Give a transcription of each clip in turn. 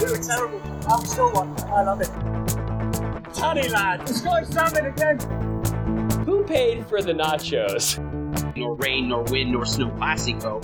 Were terrible. I'm still one. I love it. Tony lad, the sky's again. Who paid for the nachos? Nor rain, nor wind, nor snow classico.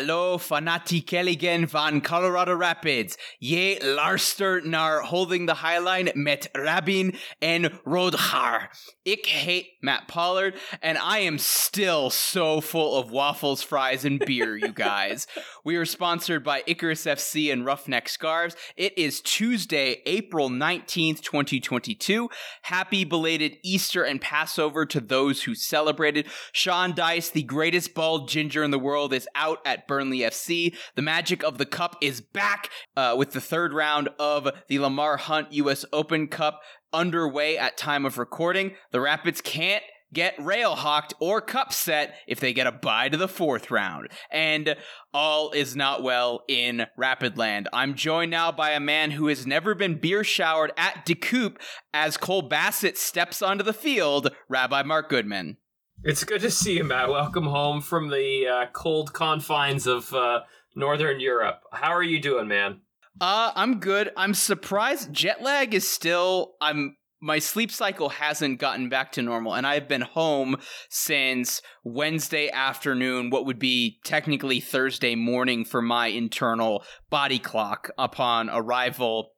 Hallo Fanatikeligen van Colorado Rapids. Je luistert naar Holding the Highline met Rabin and Rodhar. Ik hate Matt Pollard, and I am still so full of waffles, fries, and beer, you guys. we are sponsored by Icarus FC and Roughneck Scarves. It is Tuesday, April 19th, 2022. Happy belated Easter and Passover to those who celebrated. Sean Dyche, the greatest bald ginger in the world, is out at Burnley FC. The magic of the cup is back uh, with the third round of the Lamar Hunt U.S. Open Cup underway at time of recording. The Rapids can't get rail hawked or cup set if they get a bye to the fourth round. And all is not well in Rapidland. I'm joined now by a man who has never been beer showered at DeCoop as Cole Bassett steps onto the field, Rabbi Mark Goodman. It's good to see you, Matt. Welcome home from the uh, cold confines of uh, Northern Europe. How are you doing, man? Uh, I'm good. I'm surprised jet lag is still I'm my sleep cycle hasn't gotten back to normal and I've been home since Wednesday afternoon, what would be technically Thursday morning for my internal body clock upon arrival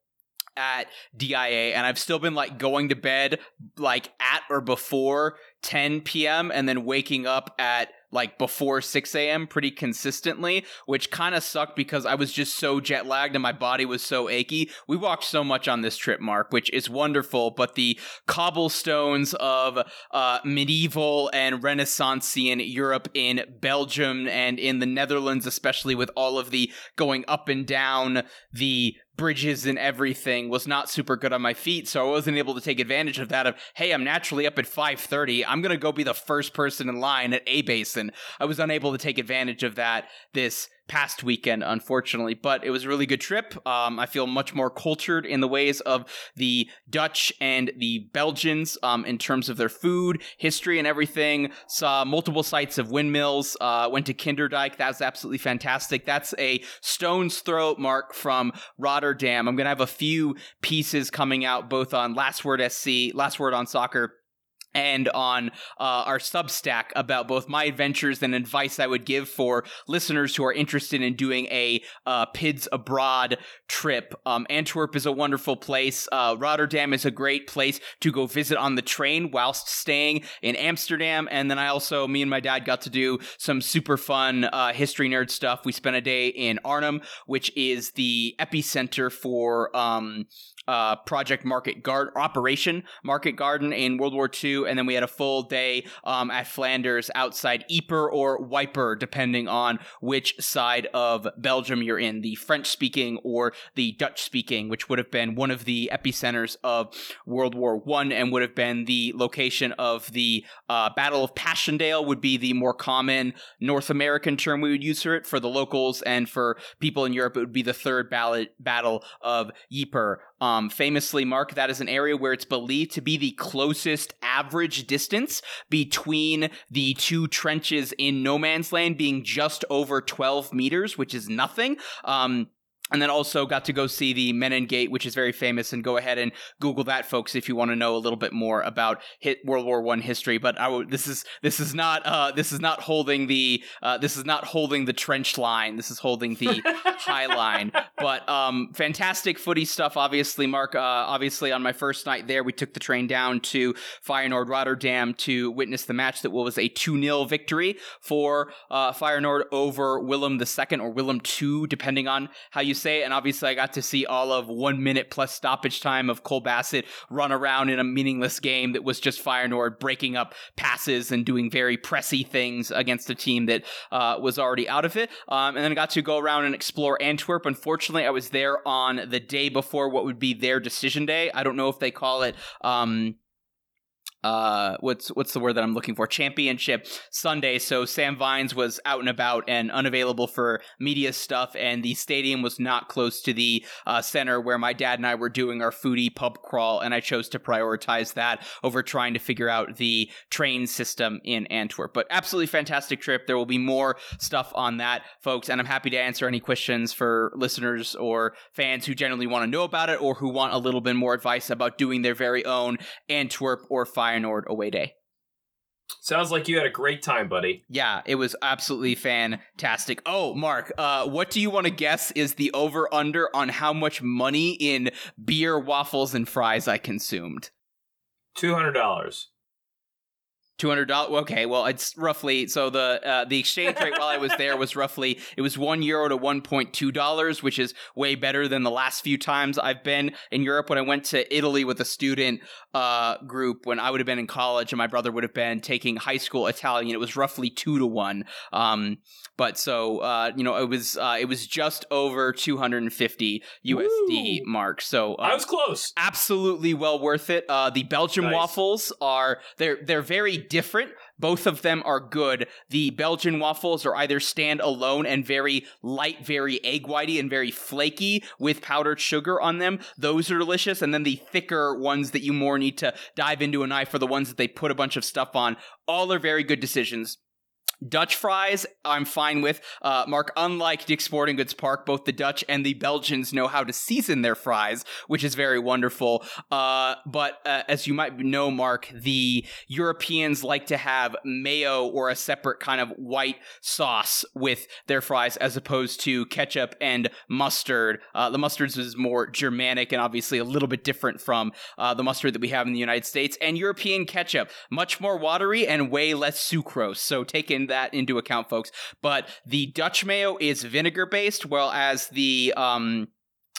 at DIA and I've still been like going to bed like at or before 10 p.m. and then waking up at like before 6 a.m. pretty consistently, which kind of sucked because I was just so jet lagged and my body was so achy. We walked so much on this trip, Mark, which is wonderful, but the cobblestones of uh, medieval and Renaissanceian Europe in Belgium and in the Netherlands, especially with all of the going up and down the bridges and everything was not super good on my feet so i wasn't able to take advantage of that of hey i'm naturally up at 5.30 i'm going to go be the first person in line at a basin. I was unable to take advantage of that this past weekend unfortunately but it was a really good trip. Um, i feel much more cultured in the ways of the dutch and the belgians um, in terms of their food history and everything. Saw multiple sites of windmills uh, went to kinderdijk that was absolutely fantastic. That's a stone's throw mark from rotterdam. I'm going to have a few pieces coming out both on last word sc last word on soccer and on uh, our Substack about both my adventures and advice I would give for listeners who are interested in doing a uh, PIDS abroad trip. Um, Antwerp is a wonderful place. Uh, Rotterdam is a great place to go visit on the train whilst staying in Amsterdam. And then I also, me and my dad got to do some super fun uh, history nerd stuff. We spent a day in Arnhem, which is the epicenter for. Um, uh, Project Market Garden, Operation Market Garden in World War II, and then we had a full day um, at Flanders outside Ypres or Wiper, depending on which side of Belgium you're in, the French speaking or the Dutch speaking, which would have been one of the epicenters of World War One and would have been the location of the uh, Battle of Passchendaele, would be the more common North American term we would use for it. For the locals and for people in Europe, it would be the third ballot, Battle of Ypres. Um, famously, Mark, that is an area where it's believed to be the closest average distance between the two trenches in no man's land being just over 12 meters, which is nothing. Um, and then also got to go see the Menin Gate, which is very famous. And go ahead and Google that, folks, if you want to know a little bit more about hit World War One history. But w- this is this is not uh, this is not holding the uh, this is not holding the trench line. This is holding the high line. But um, fantastic footy stuff. Obviously, Mark. Uh, obviously, on my first night there, we took the train down to Feyenoord Rotterdam to witness the match that was a two 0 victory for uh, Feyenoord over Willem II or Willem II, depending on how you say it, and obviously I got to see all of one minute plus stoppage time of Cole Bassett run around in a meaningless game that was just Feyenoord breaking up passes and doing very pressy things against a team that uh, was already out of it. Um, and then I got to go around and explore Antwerp. Unfortunately, I was there on the day before what would be their decision day. I don't know if they call it. Um, uh what's what's the word that I'm looking for? Championship Sunday. So Sam Vines was out and about and unavailable for media stuff and the stadium was not close to the uh, center where my dad and I were doing our foodie pub crawl and I chose to prioritize that over trying to figure out the train system in Antwerp. But absolutely fantastic trip. There will be more stuff on that folks and I'm happy to answer any questions for listeners or fans who generally want to know about it or who want a little bit more advice about doing their very own Antwerp or Feyenoord away day. Sounds like you had a great time, buddy. Yeah, it was absolutely fantastic. Oh, Mark, uh, what do you want to guess is the over under on how much money in beer, waffles, and fries I consumed? Two hundred dollars. Two hundred dollars. Okay, well, it's roughly so the uh, the exchange rate while I was there was roughly it was one euro to one point two dollars, which is way better than the last few times I've been in Europe. When I went to Italy with a student uh, group when I would have been in college and my brother would have been taking high school Italian, it was roughly two to one. Um, but so uh, you know, it was uh, it was just over two hundred and fifty USD mark. So uh, I was close. absolutely well worth it. Uh, the Belgian Nice. waffles are they're they're very different. Both of them are good. The Belgian waffles are either stand alone and very light, very egg whitey and very flaky with powdered sugar on them. Those are delicious. And then the thicker ones that you more need to dive into a knife are the ones that they put a bunch of stuff on. All are very good decisions. Dutch fries, I'm fine with. Uh, Mark, unlike Dick's Sporting Goods Park, both the Dutch and the Belgians know how to season their fries, which is very wonderful. Uh, but uh, as you might know, Mark, the Europeans like to have mayo or a separate kind of white sauce with their fries as opposed to ketchup and mustard. Uh, the mustard is more Germanic and obviously a little bit different from uh, the mustard that we have in the United States. And European ketchup, much more watery and way less sucrose. So take in that into account, folks. But the Dutch mayo is vinegar based, whereas the um,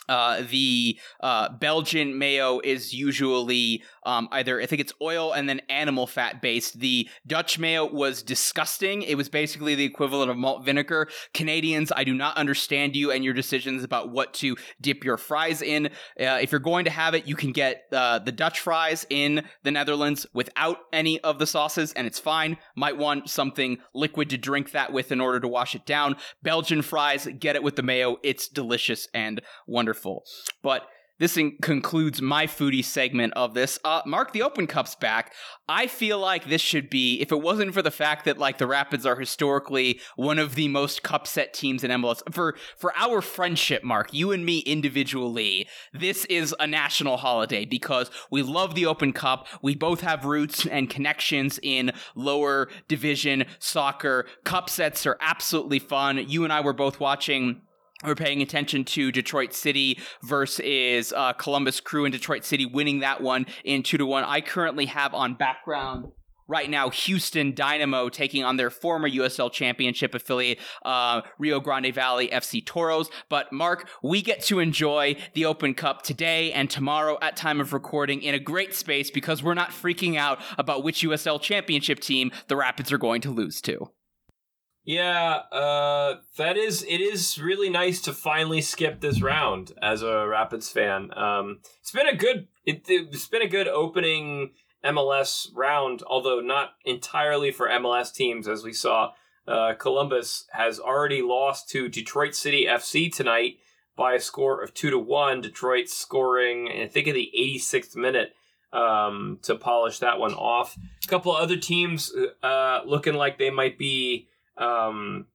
uh, the uh, Belgian mayo is usually um, either I think it's oil and then animal fat based. The Dutch mayo was disgusting. It was basically the equivalent of malt vinegar. Canadians, I do not understand you and your decisions about what to dip your fries in. Uh, if you're going to have it, you can get uh, the Dutch fries in the Netherlands without any of the sauces, and it's fine. Might want something liquid to drink that with in order to wash it down. Belgian fries, get it with the mayo. It's delicious and wonderful. But this in- concludes my foodie segment of this. Uh, Mark, the Open Cup's back. I feel like this should be, if it wasn't for the fact that like the Rapids are historically one of the most cup set teams in MLS, for for our friendship, Mark, you and me individually, this is a national holiday because we love the Open Cup. We both have roots and connections in lower division soccer. Cup sets are absolutely fun. You and I were both watching we're paying attention to Detroit City versus uh, Columbus Crew and Detroit City winning that one in two to one. I currently have on background right now Houston Dynamo taking on their former USL Championship affiliate uh, Rio Grande Valley FC Toros. But Mark, we get to enjoy the Open Cup today and tomorrow at time of recording in a great space because we're not freaking out about which USL Championship team the Rapids are going to lose to. Yeah, uh, that is. It is really nice to finally skip this round as a Rapids fan. Um, it's been a good. It, it's been a good opening MLS round, although not entirely for MLS teams, as we saw. Uh, Columbus has already lost to Detroit City FC tonight by a score of two to one. Detroit scoring, I think, in the 86th minute um, to polish that one off. A couple of other teams uh, looking like they might be um,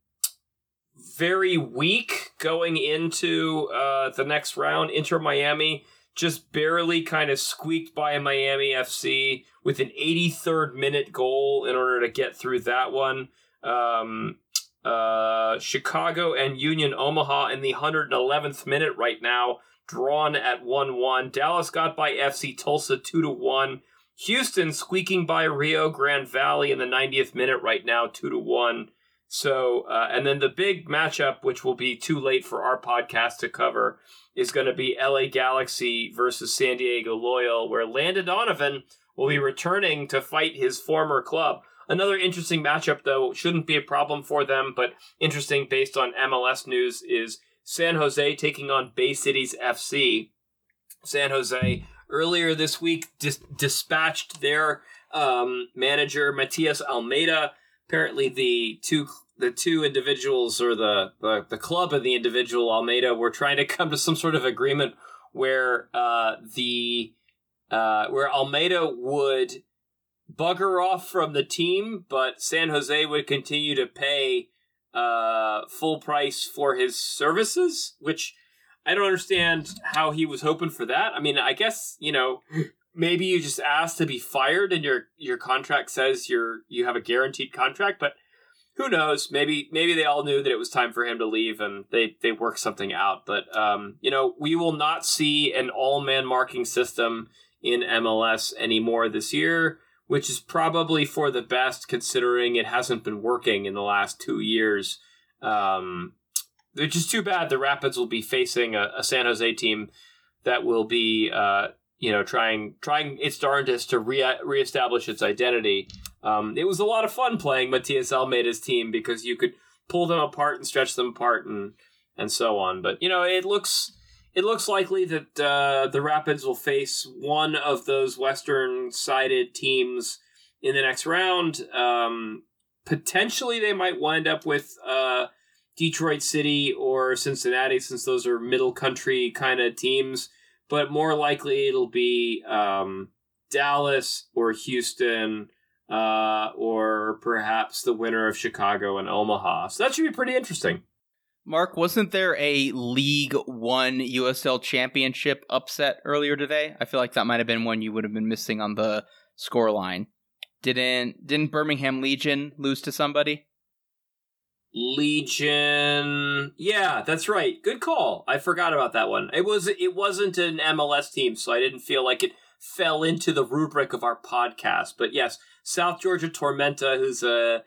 very weak going into uh, the next round. Inter Miami just barely kind of squeaked by Miami FC with an 83rd minute goal in order to get through that one. Um, uh, Chicago and Union Omaha in the 111th minute right now, drawn at 1 1. Dallas got by FC Tulsa 2 to 1. Houston squeaking by Rio Grande Valley in the 90th minute right now, 2 to 1. So, uh, and then the big matchup, which will be too late for our podcast to cover, is going to be LA Galaxy versus San Diego Loyal, where Landon Donovan will be returning to fight his former club. Another interesting matchup, though, shouldn't be a problem for them, but interesting based on MLS news is San Jose taking on Bay Cities FC. San Jose earlier this week dis- dispatched their um, manager Matias Almeyda. Apparently, the two the two individuals or the, the the club and the individual Almeyda were trying to come to some sort of agreement where uh, the uh, where Almeyda would bugger off from the team, but San Jose would continue to pay uh, full price for his services, which I don't understand how he was hoping for that. I mean, I guess you know maybe you just asked to be fired and your your contract says you're you have a guaranteed contract, but who knows? Maybe maybe they all knew that it was time for him to leave and they they worked something out. But um, you know, we will not see an all man marking system in MLS anymore this year, which is probably for the best considering it hasn't been working in the last two years. Um, which is too bad. The Rapids will be facing a, a San Jose team that will be, uh, you know, trying trying its darndest to re- reestablish its identity. Um, it was a lot of fun playing Matias Almeyda's team because you could pull them apart and stretch them apart and and so on. But you know, it looks it looks likely that uh, the Rapids will face one of those Western sided teams in the next round. Um, potentially, they might wind up with. Uh, Detroit City or Cincinnati, since those are middle country kind of teams. But more likely, it'll be um, Dallas or Houston, uh, or perhaps the winner of Chicago and Omaha. So that should be pretty interesting. Mark, wasn't there a League One USL Championship upset earlier today? I feel like that might have been one you would have been missing on the score line. Didn't didn't Birmingham Legion lose to somebody? Legion. Yeah, that's right. Good call. I forgot about that one. It was it wasn't an MLS team, so I didn't feel like it fell into the rubric of our podcast. But yes, South Georgia Tormenta, who's a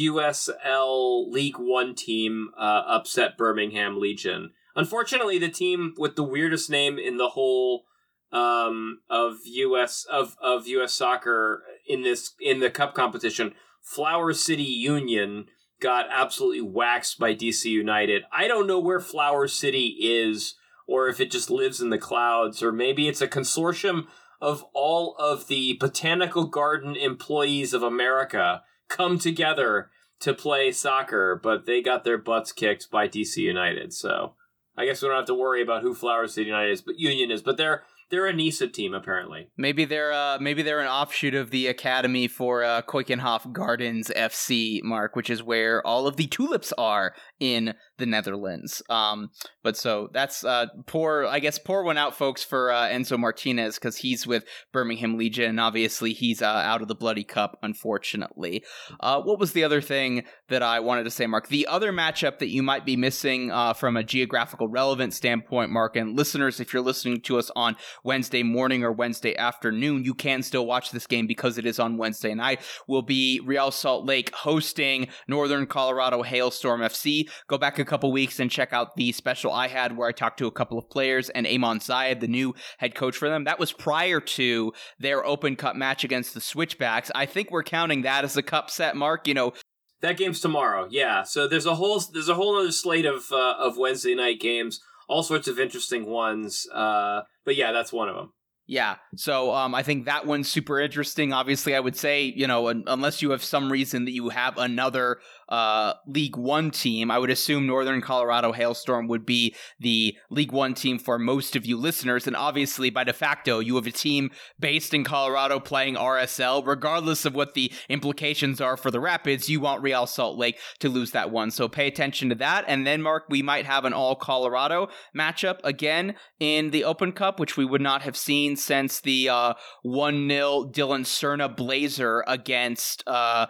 USL League One team, uh, upset Birmingham Legion. Unfortunately, the team with the weirdest name in the whole um, of US of of US soccer in this in the cup competition, Flower City Union got absolutely waxed by DC United. I don't know where Flower City is or if it just lives in the clouds or maybe it's a consortium of all of the botanical garden employees of America come together to play soccer, but they got their butts kicked by DC United. So I guess we don't have to worry about who Flower City United is, but Union is. But they're they're a NISA team apparently. Maybe they're uh, maybe they're an offshoot of the academy for uh, Keukenhof Gardens FC, Mark, which is where all of the tulips are in the Netherlands. Um, but so that's uh, poor. I guess poor one out, folks, for uh, Enzo Martinez because he's with Birmingham Legion, and obviously he's uh, out of the bloody cup, unfortunately. Uh, what was the other thing that I wanted to say, Mark? The other matchup that you might be missing uh, from a geographical relevance standpoint, Mark, and listeners, if you're listening to us on Wednesday morning or Wednesday afternoon, you can still watch this game because it is on Wednesday night. Will be Real Salt Lake hosting Northern Colorado Hailstorm FC. Go back a couple weeks and check out the special I had where I talked to a couple of players and Eamon Zayed, the new head coach for them. That was prior to their Open Cup match against the Switchbacks. I think we're counting that as a cup set, Mark. You know, That game's tomorrow. Yeah. So there's a whole there's a whole other slate of uh, of Wednesday night games, all sorts of interesting ones. Uh, but yeah, that's one of them. Yeah, so um, I think that one's super interesting. Obviously, I would say you know un- unless you have some reason that you have another uh, League One team, I would assume Northern Colorado Hailstorm would be the League One team for most of you listeners. And obviously, by de facto, you have a team based in Colorado playing RSL, regardless of what the implications are for the Rapids. You want Real Salt Lake to lose that one, so pay attention to that. And then, Mark, we might have an all Colorado matchup again in the Open Cup, which we would not have seen since the uh, 1 0 Dylan Cerna Blazer against. Uh,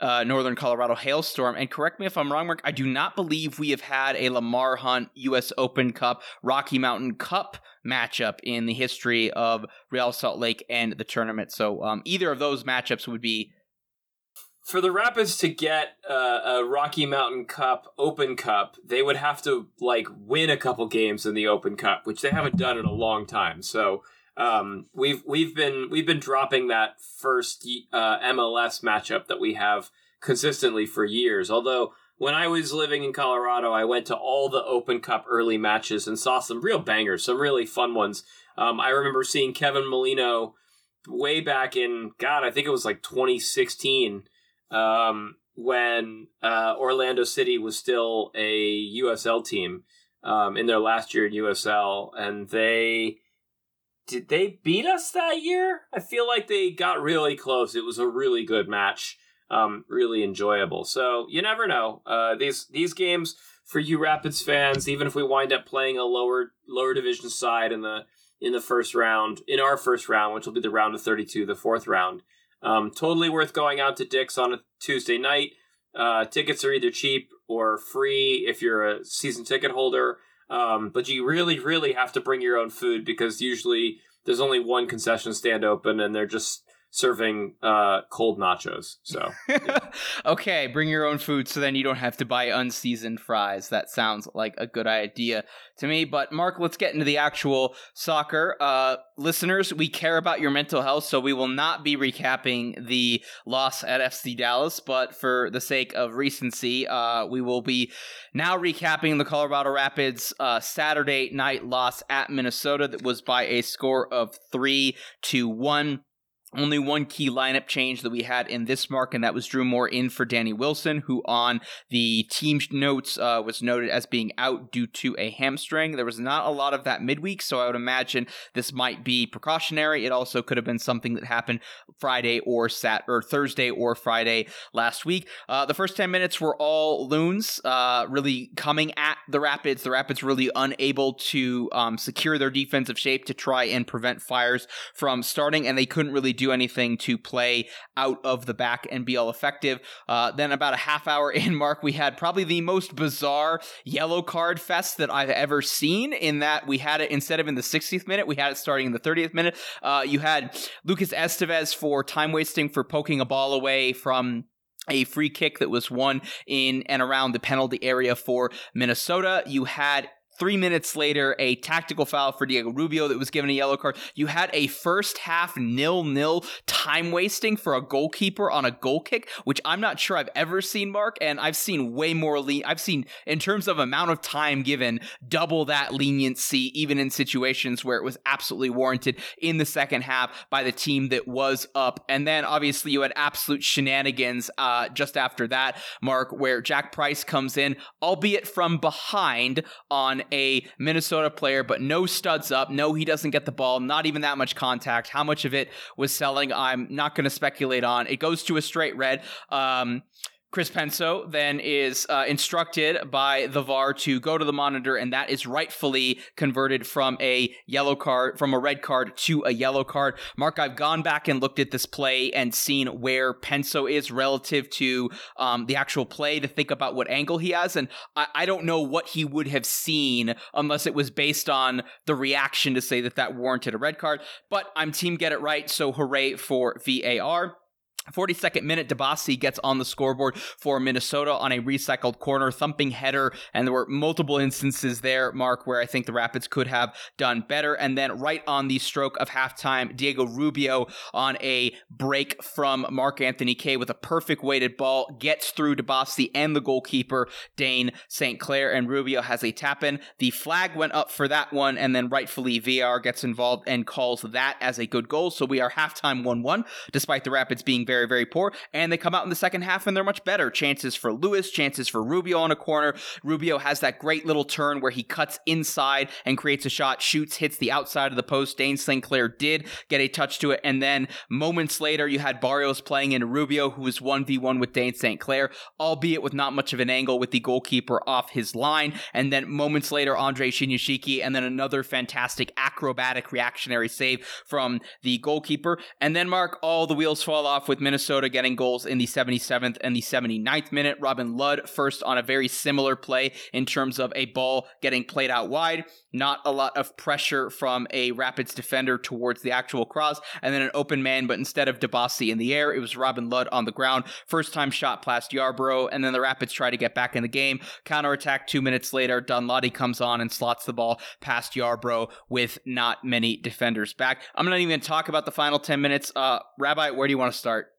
uh, Northern Colorado Hailstorm. And correct me if I'm wrong, Mark, I do not believe we have had a Lamar Hunt U.S. Open Cup, Rocky Mountain Cup matchup in the history of Real Salt Lake and the tournament. So um, either of those matchups would be for the Rapids to get uh, a Rocky Mountain Cup Open Cup, they would have to like win a couple games in the Open Cup, which they haven't done in a long time. So um, we've we've been we've been dropping that first uh, MLS matchup that we have consistently for years. Although when I was living in Colorado, I went to all the Open Cup early matches and saw some real bangers, some really fun ones. Um, I remember seeing Kevin Molino way back in God, I think it was like 2016 um, when uh, Orlando City was still a USL team um, in their last year in USL, and they did they beat us that year? I feel like they got really close. It was a really good match, um, really enjoyable. So you never know. Uh, these these games for you Rapids fans, even if we wind up playing a lower lower division side in the in the first round, in our first round, which will be the round of thirty two, the fourth round. Um, totally worth going out to Dick's on a Tuesday night. Uh, tickets are either cheap or free if you're a season ticket holder. Um, but you really, really have to bring your own food because usually there's only one concession stand open and they're just serving uh, cold nachos. So, okay, bring your own food so then you don't have to buy unseasoned fries. That sounds like a good idea to me. But Mark, let's get into the actual soccer. Uh, listeners, we care about your mental health, so we will not be recapping the loss at FC Dallas. But for the sake of recency, uh, we will be now recapping the Colorado Rapids uh, Saturday night loss at Minnesota that was by a score of three to one. Only one key lineup change that we had in this mark, and that was Drew Moor in for Danny Wilson, who on the team notes uh, was noted as being out due to a hamstring. There was not a lot of that midweek, so I would imagine this might be precautionary. It also could have been something that happened Friday or Sat or Thursday or Friday last week. Uh, the first ten minutes were all loons, uh, really coming at the Rapids. The Rapids really unable to um, secure their defensive shape to try and prevent fires from starting, and they couldn't really do anything to play out of the back and be all effective. Uh, then about a half hour in, Mark, we had probably the most bizarre yellow card fest that I've ever seen. In that we had it instead of in the 60th minute, we had it starting in the 30th minute. Uh, you had Lucas Esteves for time wasting for poking a ball away from a free kick that was won in and around the penalty area for Minnesota. You had Three minutes later, a tactical foul for Diego Rubio that was given a yellow card. You had a first half nil nil time wasting for a goalkeeper on a goal kick, which I'm not sure I've ever seen, Mark. And I've seen way more. Le- I've seen in terms of amount of time given, double that leniency, even in situations where it was absolutely warranted in the second half by the team that was up. And then obviously you had absolute shenanigans uh, just after that, Mark, where Jack Price comes in, albeit from behind on a Minnesota player, but no studs up. No, he doesn't get the ball, not even that much contact. How much of it was selling, I'm not going to speculate on. It goes to a straight red. Um, Chris Penso then is uh, instructed by the VAR to go to the monitor, and that is rightfully converted from a yellow card, from a red card to a yellow card. Mark, I've gone back and looked at this play and seen where Penso is relative to um, the actual play to think about what angle he has, and I-, I don't know what he would have seen unless it was based on the reaction to say that that warranted a red card. But I'm team get it right, so hooray for VAR. 42nd minute, Dibassy gets on the scoreboard for Minnesota on a recycled corner, thumping header, and there were multiple instances there, Mark, where I think the Rapids could have done better. And then right on the stroke of halftime, Diego Rubio on a break from Mark Anthony Kaye with a perfect weighted ball gets through Dibassy and the goalkeeper, Dayne St. Clair, and Rubio has a tap in. The flag went up for that one, and then rightfully VR gets involved and calls that as a good goal. So we are halftime 1 1, despite the Rapids being very, very poor. And they come out in the second half and they're much better. Chances for Lewis, chances for Rubio on a corner. Rubio has that great little turn where he cuts inside and creates a shot, shoots, hits the outside of the post. Dayne St. Clair did get a touch to it. And then moments later, you had Barrios playing in Rubio, who was 1v1 with Dayne St. Clair, albeit with not much of an angle with the goalkeeper off his line. And then moments later, Andre Shinyashiki, and then another fantastic acrobatic reactionary save from the goalkeeper. And then, Mark, all the wheels fall off with with Minnesota getting goals in the 77th and the 79th minute. Robin Lod first on a very similar play in terms of a ball getting played out wide. Not a lot of pressure from a Rapids defender towards the actual cross, and then an open man, but instead of Dibassy in the air, it was Robin Lod on the ground. First time shot past Yarbrough, and then the Rapids try to get back in the game. Counterattack two minutes later, Danladi comes on and slots the ball past Yarbrough with not many defenders back. I'm not even going to talk about the final 10 minutes. Uh, Rabbi, where do you want to start?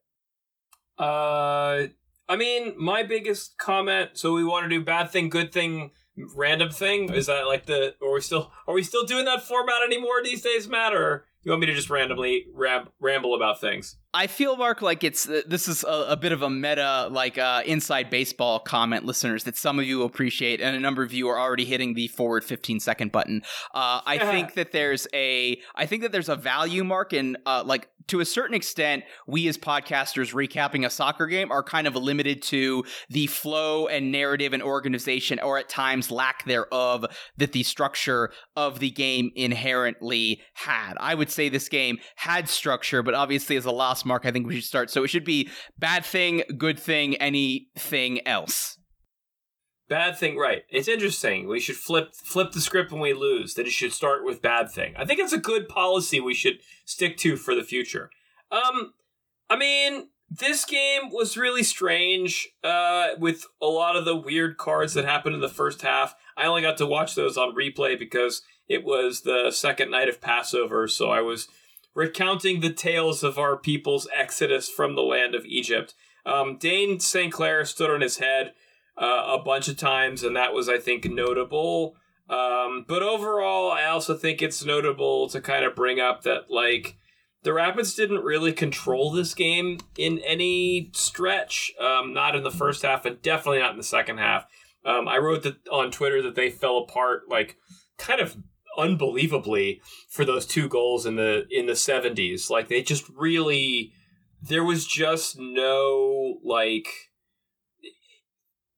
Uh, I mean, my biggest comment. So we want to do bad thing, good thing, random thing. Is that like the? Are we still? Are we still doing that format anymore these days, Matt? Or you want me to just randomly ram- ramble about things? I feel, Mark, like it's uh, this is a, a, bit of a meta, like uh, inside baseball comment, listeners, that some of you appreciate, and a number of you are already hitting the forward 15 second button. Uh, I think that there's a, I think that there's a value mark in, uh, like to a certain extent, we as podcasters recapping a soccer game are kind of limited to the flow and narrative and organization, or at times lack thereof, that the structure of the game inherently had. I would say this game had structure, but obviously as a loss mark, I think we should start. So it should be bad thing, good thing, anything else. Bad thing, right? It's interesting. We should flip flip the script when we lose. That it should start with bad thing. I think it's a good policy we should stick to for the future. Um, I mean, this game was really strange. Uh, with a lot of the weird cards that happened in the first half. I only got to watch those on replay because it was the second night of Passover, so I was recounting the tales of our people's exodus from the land of Egypt. Um, Dayne St. Clair stood on his head uh, a bunch of times, and that was, I think, notable. Um, but overall, I also think it's notable to kind of bring up that, like, the Rapids didn't really control this game in any stretch. Um, not in the first half, and definitely not in the second half. Um, I wrote that on Twitter that they fell apart, like, kind of unbelievably for those two goals in the in the 70s like they just really there was just no like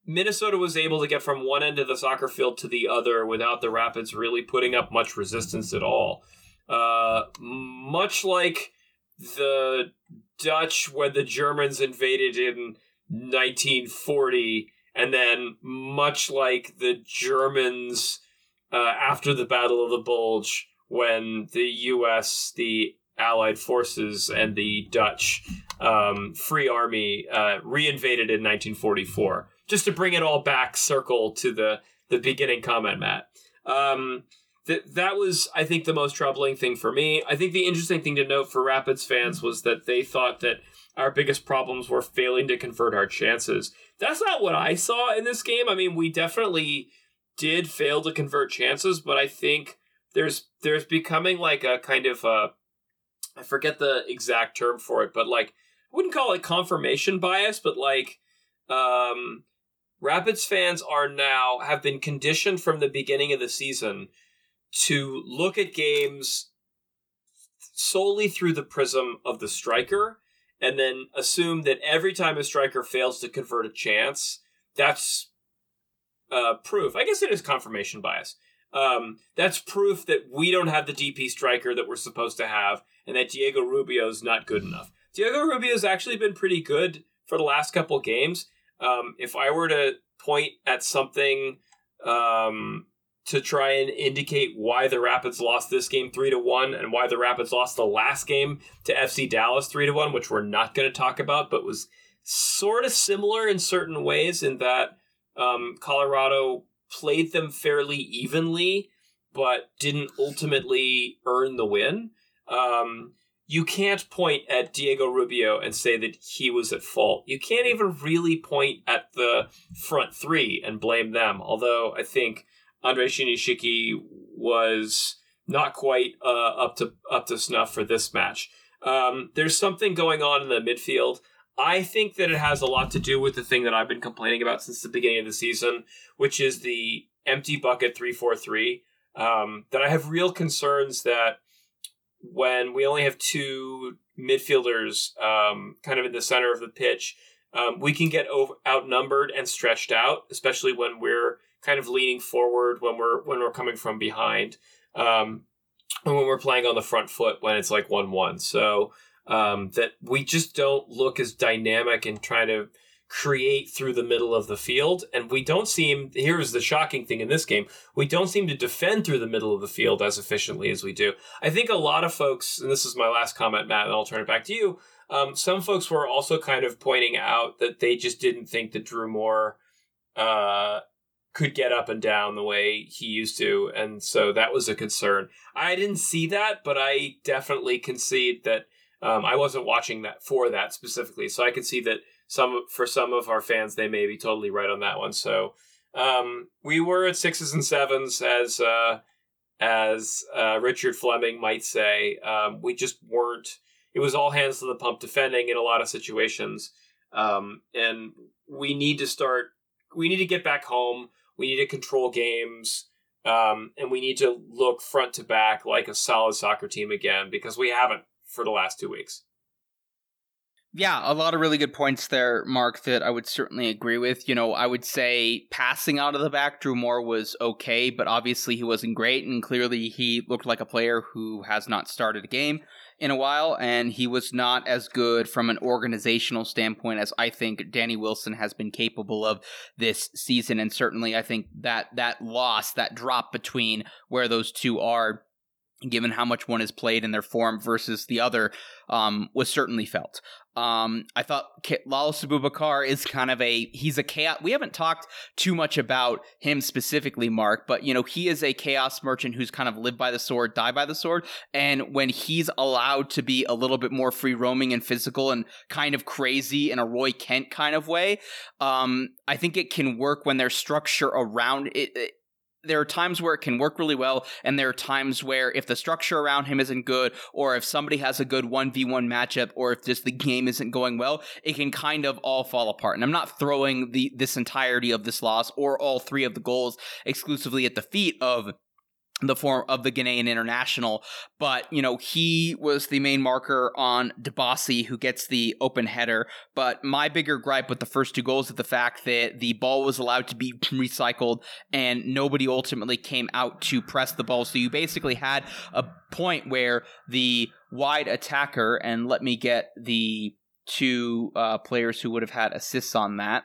Minnesota was able to get from one end of the soccer field to the other without the Rapids really putting up much resistance at all. Uh, much like the Dutch when the Germans invaded in 1940, and then much like the Germans uh, after the Battle of the Bulge, when the U.S., the Allied forces, and the Dutch um, Free Army uh, reinvaded in 1944. Just to bring it all back, circle to the the beginning comment, Matt. Um, that that was, I think, the most troubling thing for me. I think the interesting thing to note for Rapids fans was that they thought that our biggest problems were failing to convert our chances. That's not what I saw in this game. I mean, we definitely did fail to convert chances, but I think there's there's becoming like a kind of a I forget the exact term for it, but like I wouldn't call it confirmation bias, but like um Rapids fans are now have been conditioned from the beginning of the season to look at games solely through the prism of the striker and then assume that every time a striker fails to convert a chance, that's uh, proof. I guess it is confirmation bias. Um, that's proof that we don't have the DP striker that we're supposed to have, and that Diego Rubio is not good enough. Diego Rubio's actually been pretty good for the last couple games. Um, if I were to point at something um, to try and indicate why the Rapids lost this game three to one, and why the Rapids lost the last game to FC Dallas three to one, which we're not going to talk about, but was sort of similar in certain ways in that um, Colorado played them fairly evenly, but didn't ultimately earn the win. Um, you can't point at Diego Rubio and say that he was at fault. You can't even really point at the front three and blame them. Although I think Andre Shinyashiki was not quite uh, up to up to snuff for this match. Um, there's something going on in the midfield I think that it has a lot to do with the thing that I've been complaining about since the beginning of the season, which is the empty bucket 343. Um, that I have real concerns that when we only have two midfielders um, kind of in the center of the pitch, um, we can get over, outnumbered and stretched out, especially when we're kind of leaning forward when we're when we're coming from behind, um, and when we're playing on the front foot when it's like one one. So Um, that we just don't look as dynamic in trying to create through the middle of the field. And we don't seem, here's the shocking thing in this game, we don't seem to defend through the middle of the field as efficiently as we do. I think a lot of folks, and this is my last comment, Matt, and I'll turn it back to you. Um, some folks were also kind of pointing out that they just didn't think that Drew Moor uh, could get up and down the way he used to. And so that was a concern. I didn't see that, but I definitely concede that um, I wasn't watching that for that specifically. So I can see that some for some of our fans, they may be totally right on that one. So um, we were at sixes and sevens, as uh, as uh, Richard Fleming might say. Um, we just weren't. It was all hands to the pump defending in a lot of situations, um, and we need to start. We need to get back home. We need to control games. Um, and we need to look front to back like a solid soccer team again because we haven't for the last two weeks. Yeah, a lot of really good points there, Mark, that I would certainly agree with. You know, I would say passing out of the back, Drew Moor was okay, but obviously he wasn't great, and clearly he looked like a player who has not started a game in a while, and he was not as good from an organizational standpoint as I think Danny Wilson has been capable of this season. And certainly I think that that loss, that drop between where those two are, given how much one is played in their form versus the other, um, was certainly felt. Um, I thought Lalas Abubakar is kind of a he's a chaos. We haven't talked too much about him specifically, Mark, but you know he is a chaos merchant who's kind of lived by the sword, die by the sword, and when he's allowed to be a little bit more free roaming and physical and kind of crazy in a Roy Kent kind of way, um, I think it can work when there's structure around it, it there are times where it can work really well, and there are times where if the structure around him isn't good, or if somebody has a good 1v1 matchup, or if just the game isn't going well, it can kind of all fall apart. And I'm not throwing the this entirety of this loss or all three of the goals exclusively at the feet of the form of the Ghanaian international, but you know he was the main marker on Dibassy, who gets the open header. But my bigger gripe with the first two goals is the fact that the ball was allowed to be recycled, and nobody ultimately came out to press the ball. So you basically had a point where the wide attacker, and let me get the two uh, players who would have had assists on that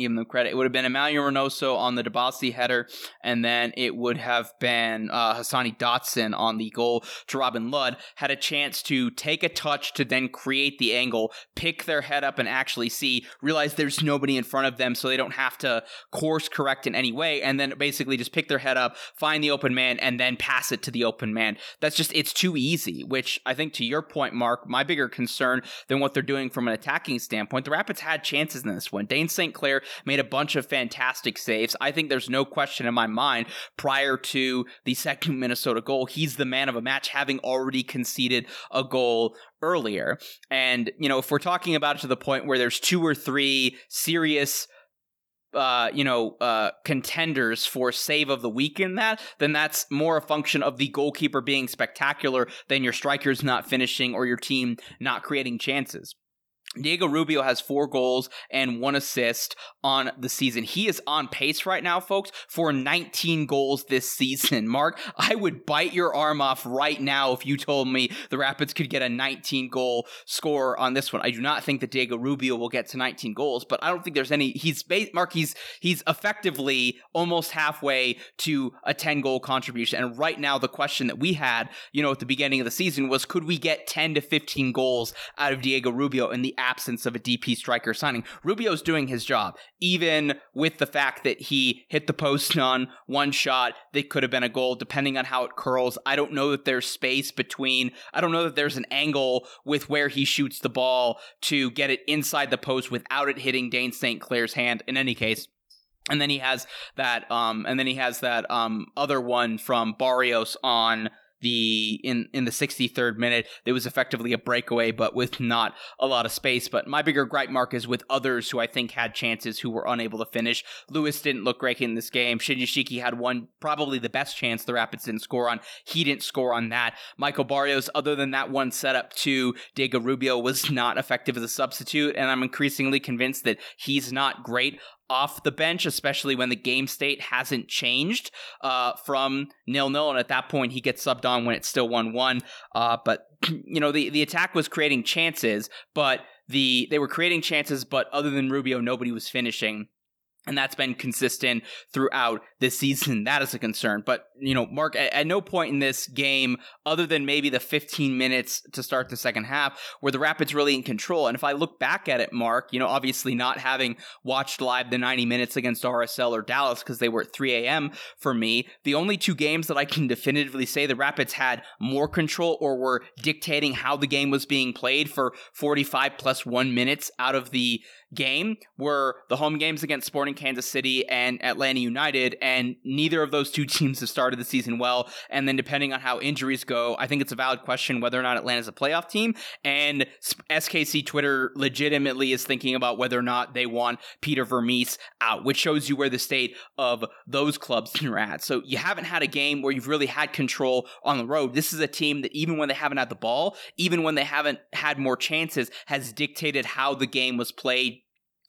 give them credit. It would have been Emmanuel Reynoso on the Dibassy header, and then it would have been uh, Hassani Dotson on the goal to Robin Lod. Had a chance to take a touch to then create the angle, pick their head up and actually see, realize there's nobody in front of them so they don't have to course correct in any way, and then basically just pick their head up, find the open man, and then pass it to the open man. That's just, it's too easy, which I think to your point, Mark, my bigger concern than what they're doing from an attacking standpoint, the Rapids had chances in this one. Dayne St. Clair made a bunch of fantastic saves. I think there's no question in my mind prior to the second Minnesota goal, he's the man of a match, having already conceded a goal earlier. And, you know, if we're talking about it to the point where there's two or three serious uh, you know, uh, contenders for save of the week in that, then that's more a function of the goalkeeper being spectacular than your strikers not finishing or your team not creating chances. Diego Rubio has four goals and one assist on the season. He is on pace right now, folks, for 19 goals this season. Mark, I would bite your arm off right now if you told me the Rapids could get a 19 goal score on this one. I do not think that Diego Rubio will get to 19 goals, but I don't think there's any. He's Mark. He's he's effectively almost halfway to a 10 goal contribution. And right now, the question that we had, you know, at the beginning of the season was, could we get 10 to 15 goals out of Diego Rubio in the absence of a DP striker signing. Rubio's doing his job, even with the fact that he hit the post on one shot that could have been a goal, depending on how it curls. I don't know that there's space between, I don't know that there's an angle with where he shoots the ball to get it inside the post without it hitting Dayne St. Clair's hand. In any case, and then he has that um and then he has that um other one from Barrios on the in in the 63rd minute there was effectively a breakaway but with not a lot of space. But my bigger gripe mark is with others who i think had chances who were unable to finish. Lewis didn't look great in this game. Shinyashiki had one probably the best chance the rapids didn't score on. He didn't score on that. Michael barrios other than that one setup to diego rubio was not effective as a substitute and i'm increasingly convinced that he's not great off the bench, especially when the game state hasn't changed uh, from nil nil, and at that point he gets subbed on when it's still one one. Uh, but you know the the attack was creating chances, but the they were creating chances, but other than Rubio, nobody was finishing. And that's been consistent throughout this season. That is a concern. But, you know, Mark, at, at, no point in this game, other than maybe the 15 minutes to start the second half, were the Rapids really in control. And if I look back at it, Mark, you know, obviously not having watched live the 90 minutes against RSL or Dallas because they were at 3 a.m. for me, the only two games that I can definitively say the Rapids had more control or were dictating how the game was being played for 45 plus one minutes out of the game were the home games against Sporting Kansas City and Atlanta United, and neither of those two teams have started the season well. And then, depending on how injuries go, I think it's a valid question whether or not Atlanta's a playoff team. And SKC Twitter legitimately is thinking about whether or not they want Peter Vermes out, which shows you where the state of those clubs are at. So you haven't had a game where you've really had control on the road. This is a team that even when they haven't had the ball, even when they haven't had more chances, has dictated how the game was played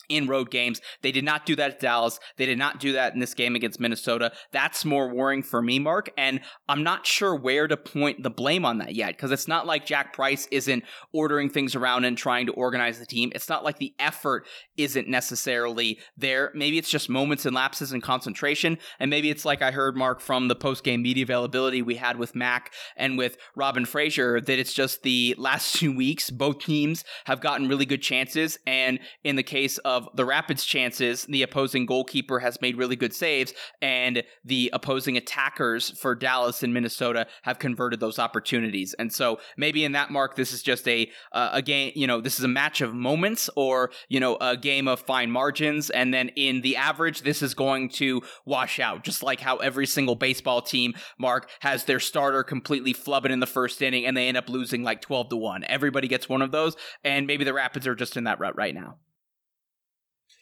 in road games. They did not do that at Dallas. They did not do that in this game against Minnesota. That's more worrying for me, Mark. And I'm not sure where to point the blame on that yet because it's not like Jack Price isn't ordering things around and trying to organize the team. It's not like the effort isn't necessarily there. Maybe it's just moments and lapses in concentration. And maybe it's like I heard, Mark, from the post game media availability we had with Mac and with Robin Fraser that it's just the last two weeks, both teams have gotten really good chances. And in the case of of the Rapids' chances, the opposing goalkeeper has made really good saves, and the opposing attackers for Dallas and Minnesota have converted those opportunities. And so maybe in that mark, this is just a uh, a game. You know, this is a match of moments, or you know, a game of fine margins. And then in the average, this is going to wash out, just like how every single baseball team, Mark, has their starter completely flubbing in the first inning, and they end up losing like twelve to one. Everybody gets one of those, and maybe the Rapids are just in that rut right now.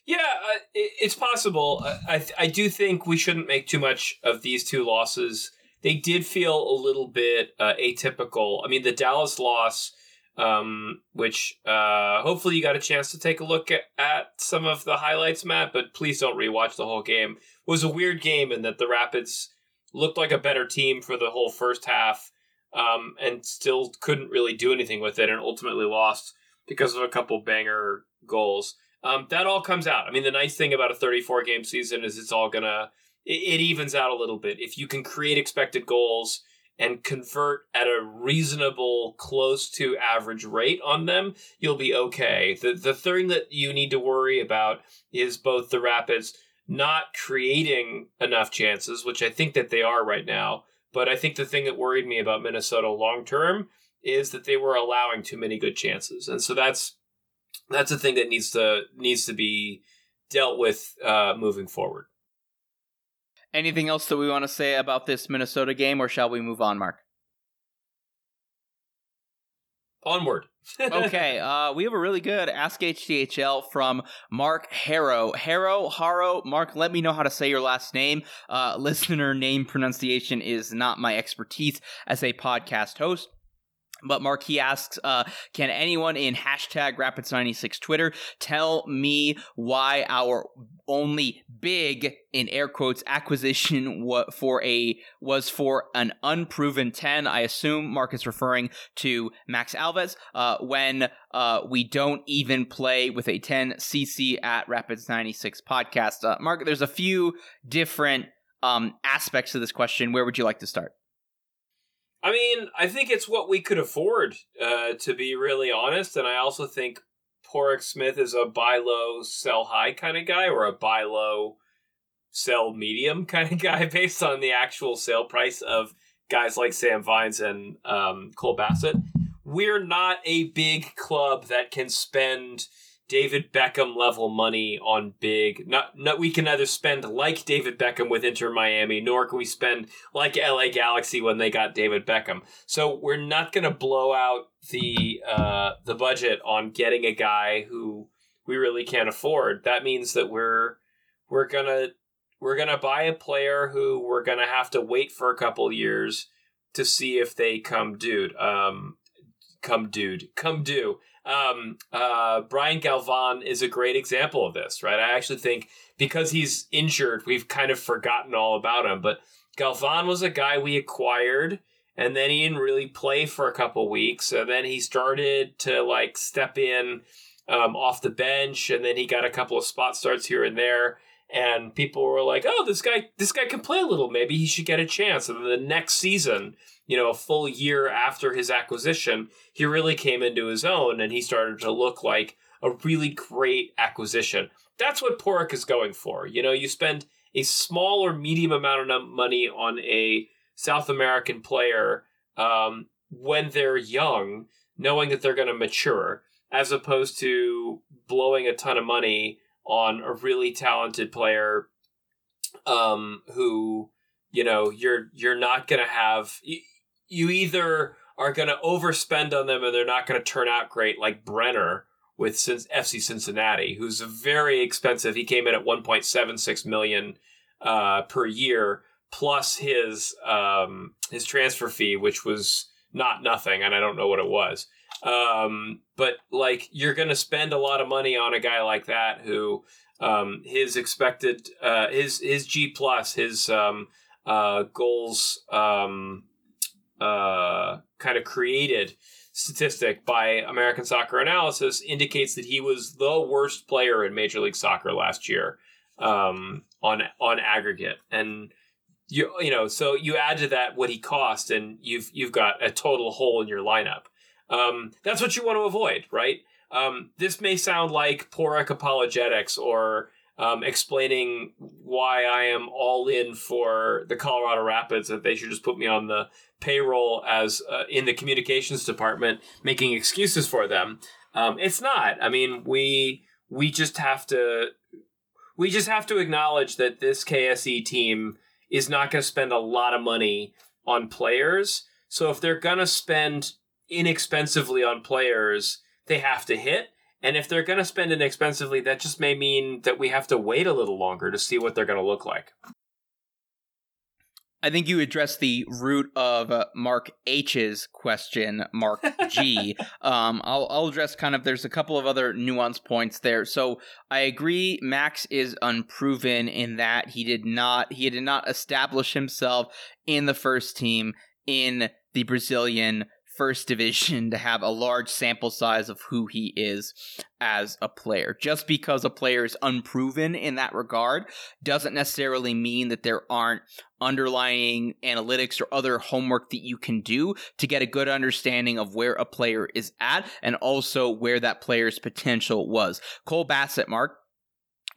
Yeah, uh, it, it's possible. I I do think we shouldn't make too much of these two losses. They did feel a little bit uh, atypical. I mean, the Dallas loss, um, which uh, hopefully you got a chance to take a look at, at some of the highlights, Matt. But please don't rewatch the whole game. It was a weird game in that the Rapids looked like a better team for the whole first half, um, and still couldn't really do anything with it, and ultimately lost because of a couple banger goals. Um, that all comes out. I mean, the nice thing about a 34 game season is it's all gonna it, it evens out a little bit. If you can create expected goals and convert at a reasonable, close to average rate on them, you'll be okay. The the thing that you need to worry about is both the Rapids not creating enough chances, which I think that they are right now. But I think the thing that worried me about Minnesota long term is that they were allowing too many good chances, and so that's that's a thing that needs to needs to be dealt with uh, moving forward. Anything else that we want to say about this Minnesota game, or shall we move on, Mark? Onward. okay, uh, we have a really good Ask HTHL from Mark Harrow. Harrow, Harrow, Mark, let me know how to say your last name. Uh, listener name pronunciation is not my expertise as a podcast host. But he asks, uh, can anyone in hashtag Rapids96 Twitter tell me why our only big, in air quotes, acquisition for a was for an unproven 10? I assume Mark is referring to Max Alves. Uh, when uh, we don't even play with a 10 CC at Rapids96 podcast. Uh, Mark, there's a few different um, aspects to this question. Where would you like to start? I mean, I think it's what we could afford, uh, to be really honest. And I also think Pádraig Smith is a buy low, sell high kind of guy, or a buy low, sell medium kind of guy based on the actual sale price of guys like Sam Vines and um, Cole Bassett. We're not a big club that can spend – David Beckham level money on big. Not, not we can neither spend like David Beckham with Inter Miami, nor can we spend like LA Galaxy when they got David Beckham. So we're not going to blow out the uh, the budget on getting a guy who we really can't afford. That means that we're we're gonna we're gonna buy a player who we're gonna have to wait for a couple years to see if they come dude. Um, come dude, come do. Um, uh, Braian Galván is a great example of this, right? I actually think because he's injured, we've kind of forgotten all about him. But Galvan was a guy we acquired, and then he didn't really play for a couple weeks. And then he started to like step in um, off the bench, and then he got a couple of spot starts here and there. And people were like, "Oh, this guy, this guy can play a little. Maybe he should get a chance." And then the next season, you know, a full year after his acquisition, he really came into his own, and he started to look like a really great acquisition. That's what Pádraig is going for. You know, you spend a small or medium amount of money on a South American player um, when they're young, knowing that they're going to mature, as opposed to blowing a ton of money on a really talented player um, who you know you're you're not going to have you, either are going to overspend on them and they're not going to turn out great like Brenner with FC Cincinnati who's very expensive he came in at 1.76 million uh, per year plus his um, his transfer fee which was not nothing and I don't know what it was. Um, but like you're going to spend a lot of money on a guy like that who um, his expected uh, his his G plus his um, uh, goals um, uh, kind of created statistic by American Soccer Analysis indicates that he was the worst player in Major League Soccer last year um, on on aggregate and you you know so you add to that what he cost and you've you've got a total hole in your lineup um, that's what you want to avoid, right? Um, this may sound like Pádraig apologetics or um, explaining why I am all in for the Colorado Rapids, that they should just put me on the payroll as uh, in the communications department, making excuses for them. Um, it's not. I mean, we we just have to we just have to acknowledge that this KSE team is not going to spend a lot of money on players. So if they're going to spend inexpensively on players, they have to hit. And if they're going to spend inexpensively, that just may mean that we have to wait a little longer to see what they're going to look like. I think you addressed the root of uh, Mark H's question, Mark G. um, I'll, I'll address kind of. There's a couple of other nuance points there. So I agree. Max is unproven in that he did not he did not establish himself in the first team in the Brazilian first division to have a large sample size of who he is as a player. Just because a player is unproven in that regard doesn't necessarily mean that there aren't underlying analytics or other homework that you can do to get a good understanding of where a player is at and also where that player's potential was. Cole Bassett, Mark,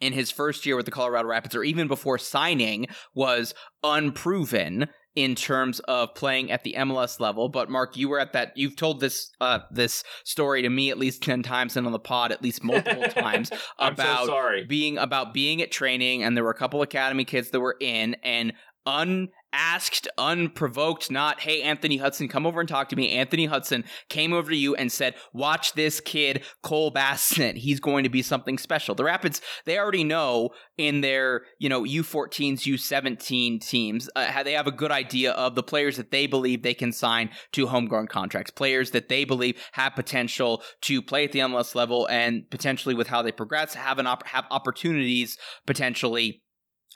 in his first year with the Colorado Rapids, or even before signing, was unproven in terms of playing at the MLS level. But Mark, you were at that. You've told this uh, this story to me at least ten times and on the pod at least multiple times about so being about being at training, and there were a couple academy kids that were in and un asked, unprovoked, not, hey, Anthony Hudson, come over and talk to me. Anthony Hudson came over to you and said, watch this kid, Cole Bassett. He's going to be something special. The Rapids, they already know in their, you know, U14s, U17 teams, uh, they have a good idea of the players that they believe they can sign to homegrown contracts, players that they believe have potential to play at the MLS level and potentially with how they progress, have an op- have opportunities potentially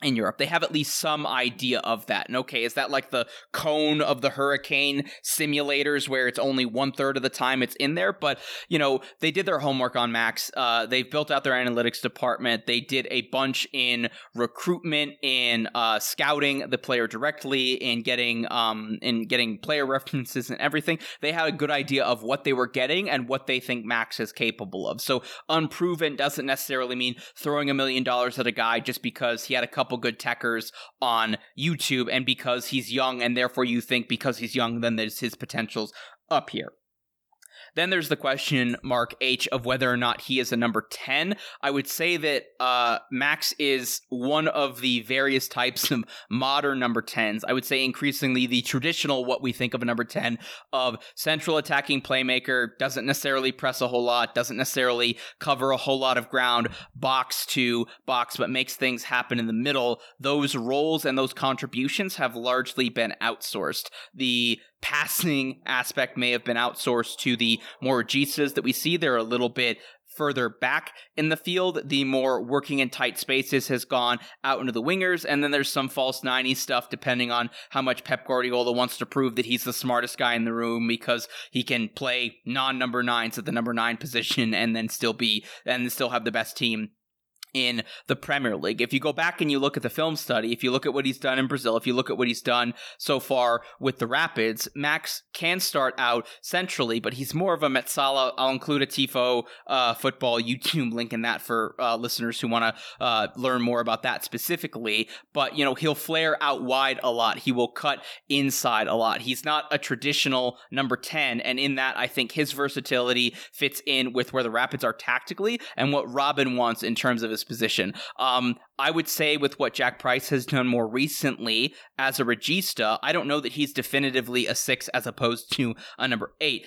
in Europe. They have at least some idea of that. And okay, is that like the cone of the hurricane simulators where it's only one third of the time it's in there? But, you know, they did their homework on Max. Uh, they've built out their analytics department. They did a bunch in recruitment, in uh, scouting the player directly, in getting um, in getting player references and everything. They had a good idea of what they were getting and what they think Max is capable of. So unproven doesn't necessarily mean throwing a million dollars at a guy just because he had a couple couple good techers on YouTube, and because he's young, and therefore you think because he's young, then there's his potentials up here. Then there's the question mark H of whether or not he is a number 10. I would say that uh, Max is one of the various types of modern number 10s. I would say increasingly the traditional, what we think of a number 10 of central attacking playmaker, doesn't necessarily press a whole lot, doesn't necessarily cover a whole lot of ground, box to box, but makes things happen in the middle. Those roles and those contributions have largely been outsourced. The passing aspect may have been outsourced to the more Jesus that we see. They're a little bit further back in the field. The more working in tight spaces has gone out into the wingers, and then there's some false 90 stuff depending on how much Pep Guardiola wants to prove that he's the smartest guy in the room because he can play non number nines at the number nine position and then still be and still have the best team in the Premier League. If you go back and you look at the film study, if you look at what he's done in Brazil, if you look at what he's done so far with the Rapids, Max can start out centrally, but he's more of a mezzala. I'll include a Tifo uh, football YouTube link in that for uh, listeners who want to uh, learn more about that specifically. But, you know, he'll flare out wide a lot. He will cut inside a lot. He's not a traditional number 10. And in that, I think his versatility fits in with where the Rapids are tactically and what Robin wants in terms of his position. Um, I would say with what Jack Price has done more recently as a regista, I don't know that he's definitively a six as opposed to a number eight.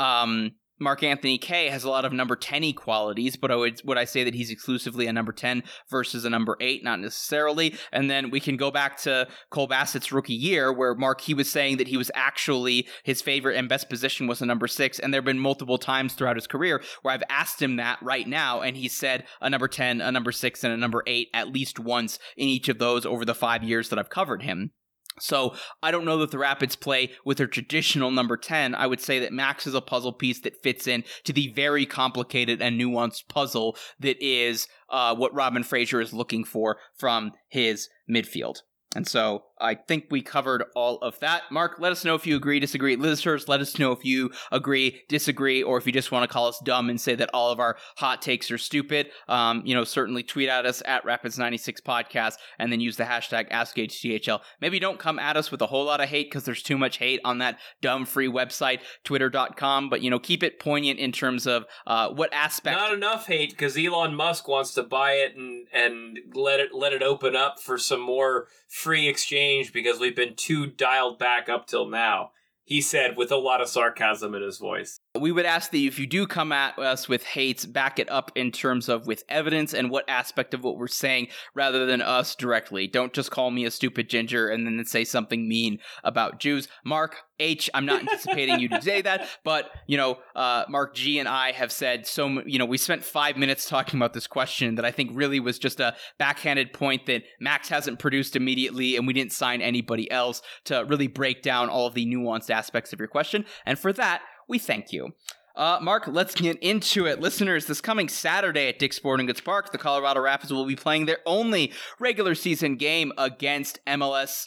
Um, Mark Anthony Kaye has a lot of number 10 qualities, but I would would I say that he's exclusively a number 10 versus a number 8? Not necessarily. And then we can go back to Cole Bassett's rookie year where Mark he was saying that he was actually his favorite and best position was a number 6 and there've been multiple times throughout his career where I've asked him that right now and he said a number 10, a number 6 and a number 8 at least once in each of those over the 5 years that I've covered him. So I don't know that the Rapids play with their traditional number 10. I would say that Max is a puzzle piece that fits in to the very complicated and nuanced puzzle that is uh, what Robin Fraser is looking for from his midfield. And so I think we covered all of that. Mark, let us know if you agree, disagree. Listeners, let us know if you agree, disagree, or if you just want to call us dumb and say that all of our hot takes are stupid. Um, you know, certainly tweet at us at Rapids96 Podcast and then use the hashtag AskHTHL. Maybe don't come at us with a whole lot of hate because there's too much hate on that dumb free website, twitter.com. But, you know, keep it poignant in terms of uh, what aspect. Not enough hate because Elon Musk wants to buy it and, and let it let it open up for some more free exchange because we've been too dialed back up till now. He said with a lot of sarcasm in his voice. We would ask that if you do come at us with hates, back it up in terms of with evidence and what aspect of what we're saying rather than us directly. Don't just call me a stupid ginger and then say something mean about Jews. Mark H, I'm not anticipating you to say that, but you know, uh, Mark G and I have said so. You know, we spent five minutes talking about this question that I think really was just a backhanded point that Max hasn't produced immediately, and we didn't sign anybody else to really break down all of the nuanced aspects of your question. And for that, we thank you. Uh, Mark, let's get into it. Listeners, this coming Saturday at Dick's Sporting Goods Park, the Colorado Rapids will be playing their only regular season game against MLS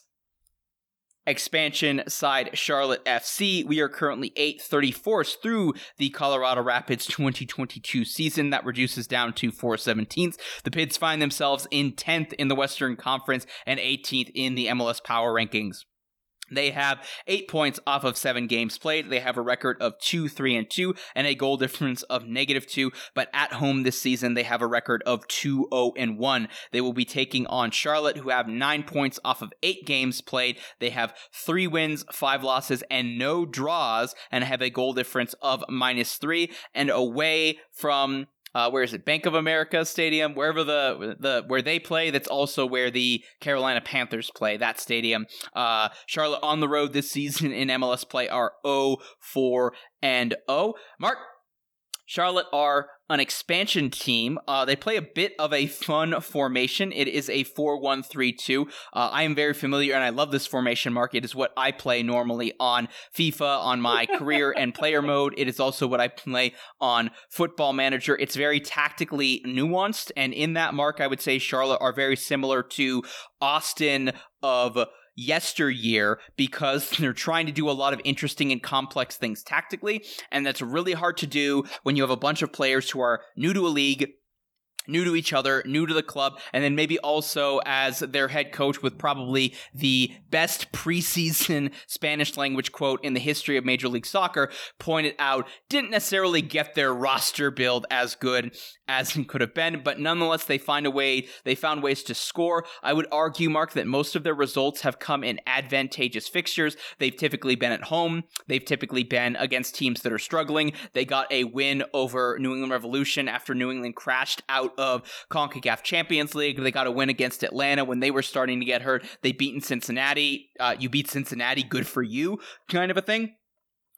expansion side Charlotte FC. We are currently 834th through the Colorado Rapids 2022 season. That reduces down to 417th. The Pids find themselves in 10th in the Western Conference and 18th in the MLS Power Rankings. They have eight points off of seven games played. They have a record of two, three, and two, and a goal difference of negative two. But at home this season, they have a record of two, oh, and one. They will be taking on Charlotte, who have nine points off of eight games played. They have three wins, five losses, and no draws, and have a goal difference of minus three. And away from uh, where is it? Bank of America Stadium, wherever the the where they play. That's also where the Carolina Panthers play. That stadium. Uh, Charlotte on the road this season in MLS play are 0 4 and 0. Mark, Charlotte are an expansion team. Uh, they play a bit of a fun formation. It is a 4 1 3 2. Uh, I am very familiar and I love this formation, Mark. It is what I play normally on FIFA, on my career and player mode. It is also what I play on Football Manager. It's very tactically nuanced. And in that, Mark, I would say Charlotte are very similar to Austin of yesteryear because they're trying to do a lot of interesting and complex things tactically. And that's really hard to do when you have a bunch of players who are new to a league, new to each other, new to the club, and then maybe also as their head coach with probably the best preseason Spanish language quote in the history of Major League Soccer pointed out, didn't necessarily get their roster build as good as it could have been, but nonetheless they find a way, they found ways to score. I would argue, Mark, that most of their results have come in advantageous fixtures. They've typically been at home. They've typically been against teams that are struggling. They got a win over New England Revolution after New England crashed out out of CONCACAF Champions League. They got a win against Atlanta when they were starting to get hurt. They beaten Cincinnati. Uh, you beat Cincinnati, good for you, kind of a thing.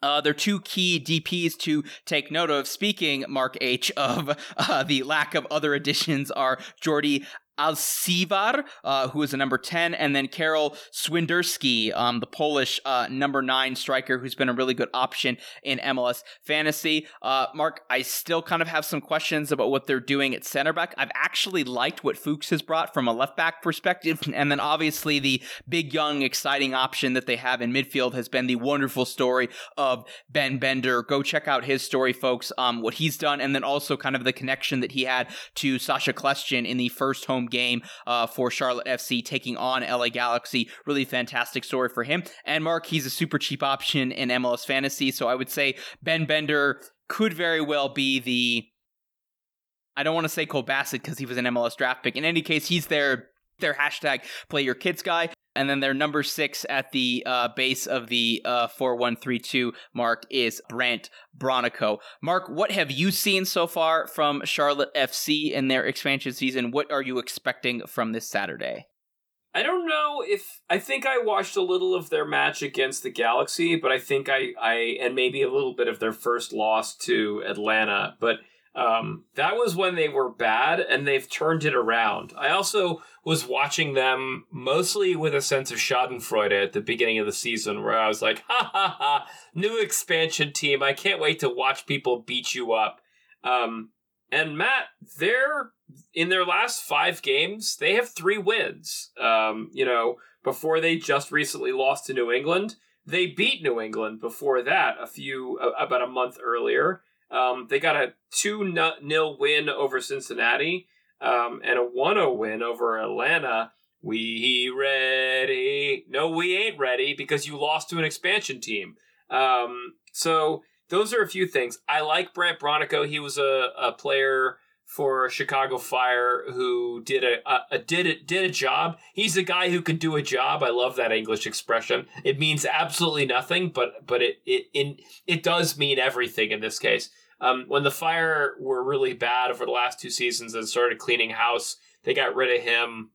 Uh, they're two key DPs to take note of. Speaking, Mark H, of uh, the lack of other additions are Jordy Alcivar, uh, who is a number 10, and then Karol Swiderski, um, the Polish uh, number 9 striker, who's been a really good option in MLS fantasy. Uh, Mark, I still kind of have some questions about what they're doing at center back. I've actually liked what Fuchs has brought from a left back perspective, and then obviously the big, young, exciting option that they have in midfield has been the wonderful story of Ben Bender. Go check out his story, folks, um, what he's done, and then also kind of the connection that he had to Sacha Kljestan in the first home home game uh, for Charlotte FC taking on LA Galaxy. Really fantastic story for him. And Mark, he's a super cheap option in MLS fantasy. So I would say Ben Bender could very well be the. I don't want to say Cole Bassett because he was an MLS draft pick. In any case, he's their their hashtag play your kids guy. And then their number six at the uh, base of the uh, 4132 mark is Brandt Bronico. Mark, what have you seen so far from Charlotte FC in their expansion season? What are you expecting from this Saturday? I don't know if I think I watched a little of their match against the Galaxy, but I think I, I and maybe a little bit of their first loss to Atlanta, but um, that was when they were bad and they've turned it around. I also was watching them mostly with a sense of Schadenfreude at the beginning of the season, where I was like, ha ha ha, new expansion team. I can't wait to watch people beat you up. Um, and Matt, they're in their last five games, they have three wins. Um, you know, before they just recently lost to New England, they beat New England before that a few, about a month earlier. Um, they got a 2 0 win over Cincinnati um, and a 1 0 win over Atlanta. We ready? No, we ain't ready because you lost to an expansion team. Um, so those are a few things. I like Brandt Bronico. He was a, a player for Chicago Fire who did a, a, a, did it did a job. He's a guy who could do a job. I love that English expression. It means absolutely nothing, but but it it in it does mean everything in this case. Um, when the Fire were really bad over the last two seasons and started cleaning house, they got rid of him.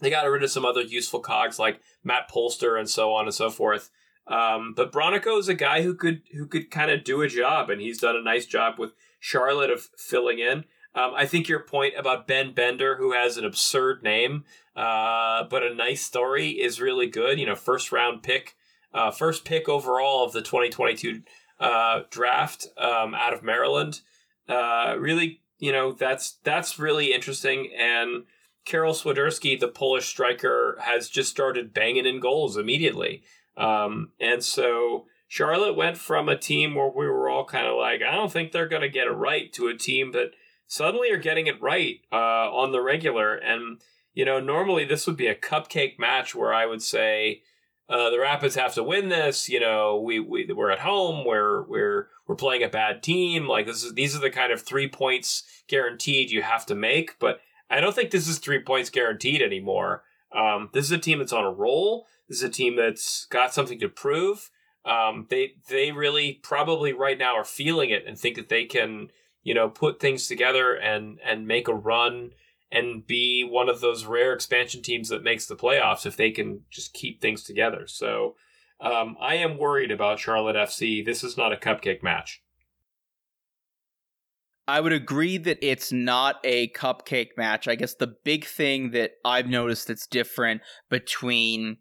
They got rid of some other useful cogs like Matt Polster and so on and so forth. Um, but Bronico is a guy who could who could kind of do a job, and he's done a nice job with Charlotte of filling in. Um, I think your point about Ben Bender, who has an absurd name uh, but a nice story, is really good. You know, first round pick, uh, first pick overall of the 2022 uh, draft um, out of Maryland. Uh, really, you know, that's that's really interesting. And Karol Swiderski, the Polish striker, has just started banging in goals immediately. Um, and so Charlotte went from a team where we were all kind of like, I don't think they're going to get it right, to a team that suddenly are getting it right uh, on the regular. And you know, normally this would be a cupcake match where I would say uh, the Rapids have to win this. You know, we, we we're at home. We're we're we're playing a bad team. Like this is these are the kind of three points guaranteed you have to make. But I don't think this is three points guaranteed anymore. Um, this is a team that's on a roll. This is a team that's got something to prove. Um, they they really probably right now are feeling it and think that they can you know put things together and and make a run and be one of those rare expansion teams that makes the playoffs if they can just keep things together. So um, I am worried about Charlotte FC. This is not a cupcake match. I would agree that it's not a cupcake match. I guess the big thing that I've noticed that's different between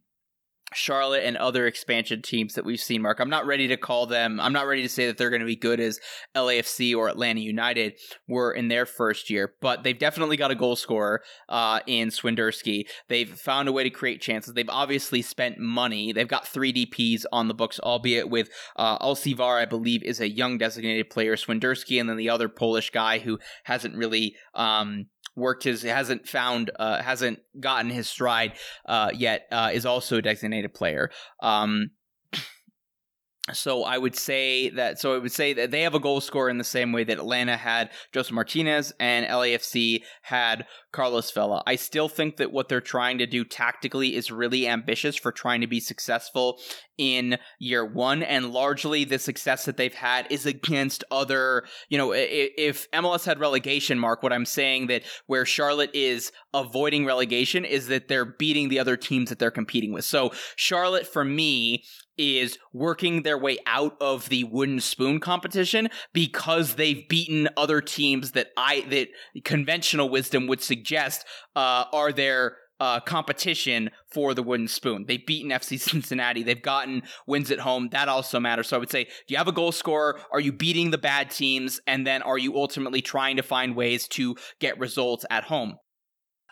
Charlotte and other expansion teams that we've seen, Mark. I'm not ready to call them, I'm not ready to say that they're going to be good as LAFC or Atlanta United were in their first year, but they've definitely got a goal scorer uh, in Swiderski. They've found a way to create chances. They've obviously spent money. They've got three DPs on the books, albeit with uh, Alcivar, I believe, is a young designated player, Swiderski, and then the other Polish guy who hasn't really um, worked his hasn't found uh, hasn't gotten his stride uh, yet uh, is also a designated player. Um, So I would say that. So I would say that they have a goal scorer in the same way that Atlanta had Josef Martinez and LAFC had Carlos Vela. I still think that what they're trying to do tactically is really ambitious for trying to be successful in year one, and largely the success that they've had is against other. You know, if MLS had relegation, Mark, what I'm saying that where Charlotte is avoiding relegation is that they're beating the other teams that they're competing with. So Charlotte, for me, is working their way out of the wooden spoon competition because they've beaten other teams that I that conventional wisdom would suggest uh, are their uh, competition for the wooden spoon. They've beaten FC Cincinnati. They've gotten wins at home. That also matters. So I would say, do you have a goal scorer? Are you beating the bad teams? And then are you ultimately trying to find ways to get results at home?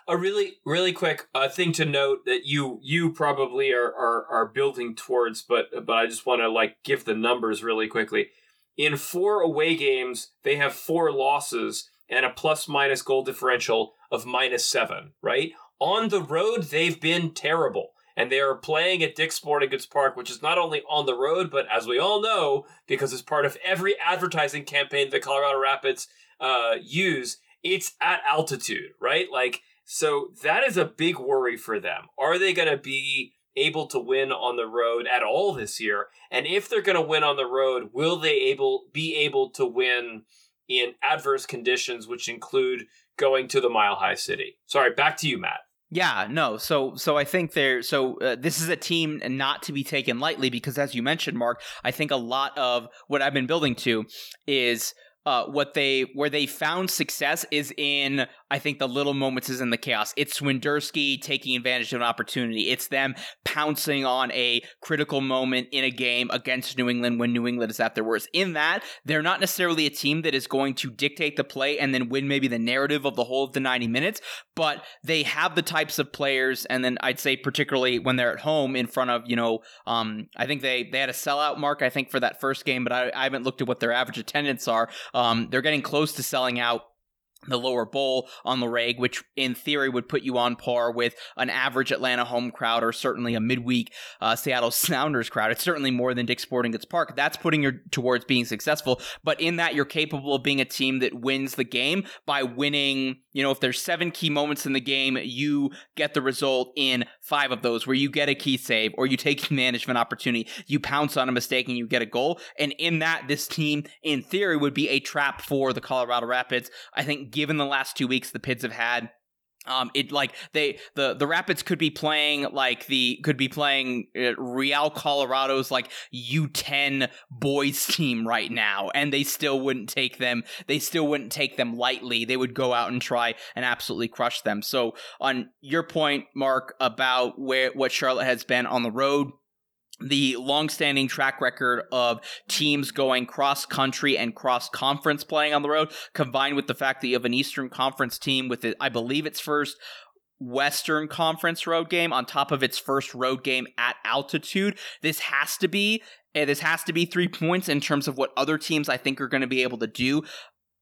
A really really quick uh, thing to note that you you probably are are, are building towards but but i just want to like give the numbers really quickly in four away games they have four losses and a plus minus goal differential of minus seven right on the road they've been terrible and they are playing at Dick's Sporting Goods Park, which is not only on the road, but as we all know, because it's part of every advertising campaign the Colorado Rapids uh, use, it's at altitude, right? Like so that is a big worry for them. Are they going to be able to win on the road at all this year? And if they're going to win on the road, will they able be able to win in adverse conditions, which include going to the Mile High City? Sorry, back to you, Matt. Yeah, no. So so I think there so uh, this is a team not to be taken lightly because as you mentioned Mark, I think a lot of what I've been building to is uh, what they where they found success is in I think the little moments is in the chaos. It's Swiderski taking advantage of an opportunity. It's them pouncing on a critical moment in a game against New England when New England is at their worst. In that, they're not necessarily a team that is going to dictate the play and then win maybe the narrative of the whole of the 90 minutes, but they have the types of players, and then I'd say particularly when they're at home in front of, you know, um, I think they they had a sellout mark, I think, for that first game, but I, I haven't looked at what their average attendance are. Um, they're getting close to selling out the lower bowl on the reg, which in theory would put you on par with an average Atlanta home crowd or certainly a midweek uh, Seattle Sounders crowd. It's certainly more than Dick's Sporting Goods Park. That's putting you towards being successful. But in that, you're capable of being a team that wins the game by winning. You know, if there's seven key moments in the game, you get the result in five of those where you get a key save or you take an opportunity, you pounce on a mistake and you get a goal. And in that, this team, in theory, would be a trap for the Colorado Rapids. I think given the last two weeks the Pids have had. Um, it like they the the Rapids could be playing like the could be playing uh, Real Colorado's like U10 boys team right now, and they still wouldn't take them. They still wouldn't take them lightly. They would go out and try and absolutely crush them. So on your point, Mark, about where what Charlotte has been on the road the long-standing track record of teams going cross country and cross conference playing on the road combined with the fact that you have an eastern conference team with it i believe its first western conference road game on top of its first road game at altitude this has to be eh, this has to be three points in terms of what other teams I think are going to be able to do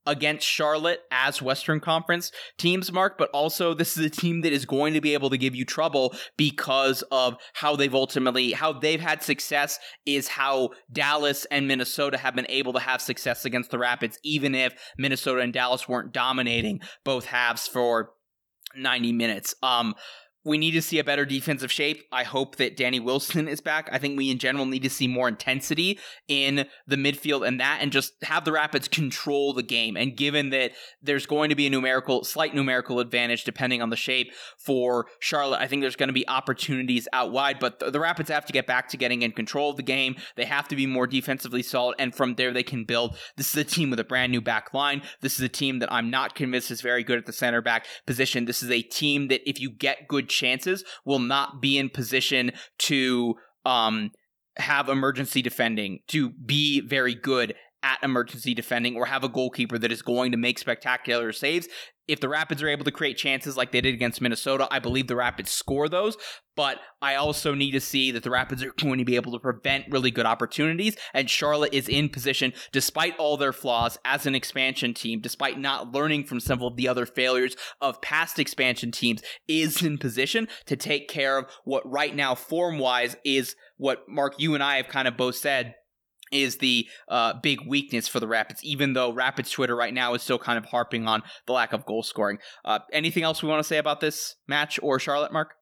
against Charlotte as Western Conference teams, Mark, but also this is a team that is going to be able to give you trouble because of how they've ultimately how they've had success is how Dallas and Minnesota have been able to have success against the Rapids, even if Minnesota and Dallas weren't dominating both halves for 90 minutes. Um, we need to see a better defensive shape. I hope that Danny Wilson is back. I think we in general need to see more intensity in the midfield and that and just have the Rapids control the game. And given that there's going to be a numerical slight numerical advantage depending on the shape for Charlotte, I think there's going to be opportunities out wide, but the, the Rapids have to get back to getting in control of the game. They have to be more defensively solid and from there they can build. This is a team with a brand new back line. This is a team that I'm not convinced is very good at the center back position. This is a team that if you get good chances will not be in position to um, have emergency defending, to be very good at emergency defending, or have a goalkeeper that is going to make spectacular saves if the Rapids are able to create chances like they did against Minnesota, I believe the Rapids score those. But I also need to see that the Rapids are going to be able to prevent really good opportunities. And Charlotte is in position, despite all their flaws as an expansion team, despite not learning from some of the other failures of past expansion teams, is in position to take care of what right now, form wise, is what Mark, you and I have kind of both said is the uh, big weakness for the Rapids, even though Rapids Twitter right now is still kind of harping on the lack of goal scoring. Uh, anything else we want to say about this match or Charlotte, Mark?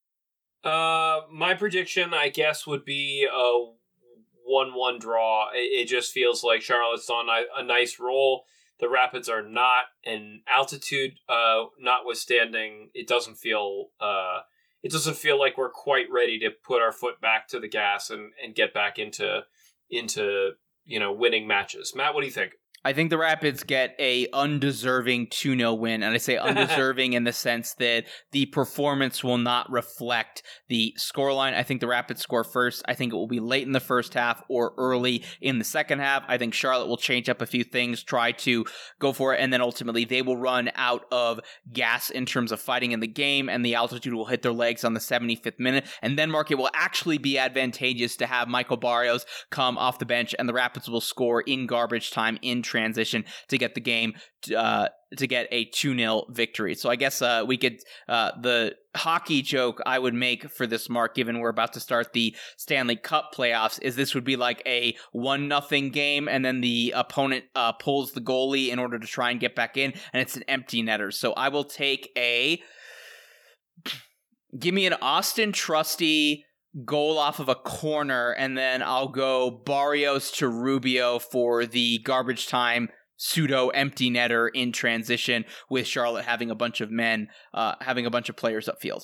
Uh, my prediction, I guess, would be a one-one draw. It, it just feels like Charlotte's on a, a nice roll. The Rapids are not, and altitude, uh, notwithstanding, it doesn't feel, uh, it doesn't feel like we're quite ready to put our foot back to the gas and, and get back into into you know winning matches. Matt, what do you think? I think the Rapids get a undeserving 2-0 win and I say undeserving in the sense that the performance will not reflect the scoreline. I think the Rapids score first. I think it will be late in the first half or early in the second half. I think Charlotte will change up a few things, try to go for it and then ultimately they will run out of gas in terms of fighting in the game and the altitude will hit their legs on the 75th minute and then Mark it will actually be advantageous to have Michael Barrios come off the bench and the Rapids will score in garbage time in transition to get the game uh, to get a 2-0 victory. So I guess uh, we could uh, the hockey joke I would make for this mark given we're about to start the Stanley Cup playoffs is this would be like a 1 nothing game and then the opponent uh, pulls the goalie in order to try and get back in and it's an empty netter. So I will take a give me an Austin Trusty goal off of a corner, and then I'll go Barrios to Rubio for the garbage time pseudo empty netter in transition with Charlotte having a bunch of men, uh, having a bunch of players upfield.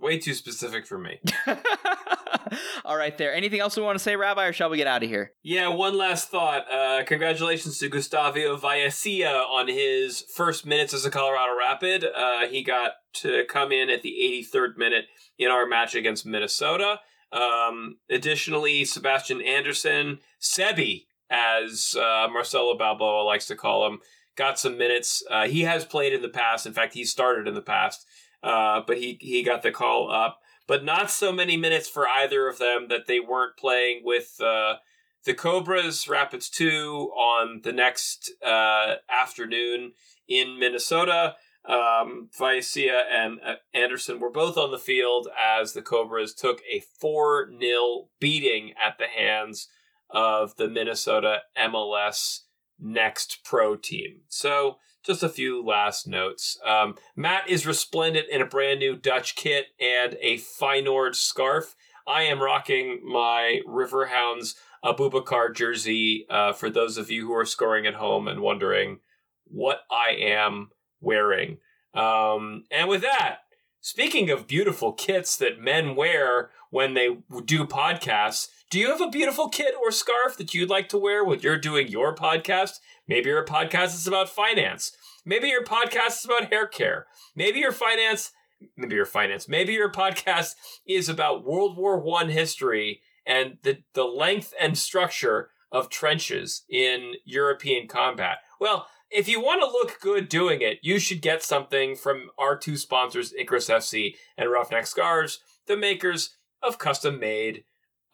Way too specific for me. All right, there. Anything else we want to say, Rabbi, or shall we get out of here? Yeah, one last thought. Uh, congratulations to Gustavo Vallecilla on his first minutes as a Colorado Rapid. Uh, he got to come in at the 83rd minute in our match against Minnesota. Um, additionally, Sebastian Anderson, Sebi, as uh, Marcelo Balboa likes to call him, got some minutes. Uh, he has played in the past. In fact, he started in the past, uh, but he he got the call up. But not so many minutes for either of them that they weren't playing with uh, the Cobras Rapids 2 on the next uh, afternoon in Minnesota. Um, Vicia and uh, Anderson were both on the field as the Cobras took a 4 0 beating at the hands of the Minnesota MLS next pro team. So, just a few last notes. Um, Matt is resplendent in a brand new Dutch kit and a Feyenoord scarf. I am rocking my Riverhounds Abubakar jersey uh, for those of you who are scoring at home and wondering what I am wearing. Um, and with that, speaking of beautiful kits that men wear when they do podcasts, do you have a beautiful kit or scarf that you'd like to wear when you're doing your podcast? Maybe your podcast is about finance. Maybe your podcast is about hair care. Maybe your finance, maybe your finance, maybe your podcast is about World War One history and the, the length and structure of trenches in European combat. Well, if you want to look good doing it, you should get something from our two sponsors, Icarus FC and Roughneck Scarves, the makers of custom made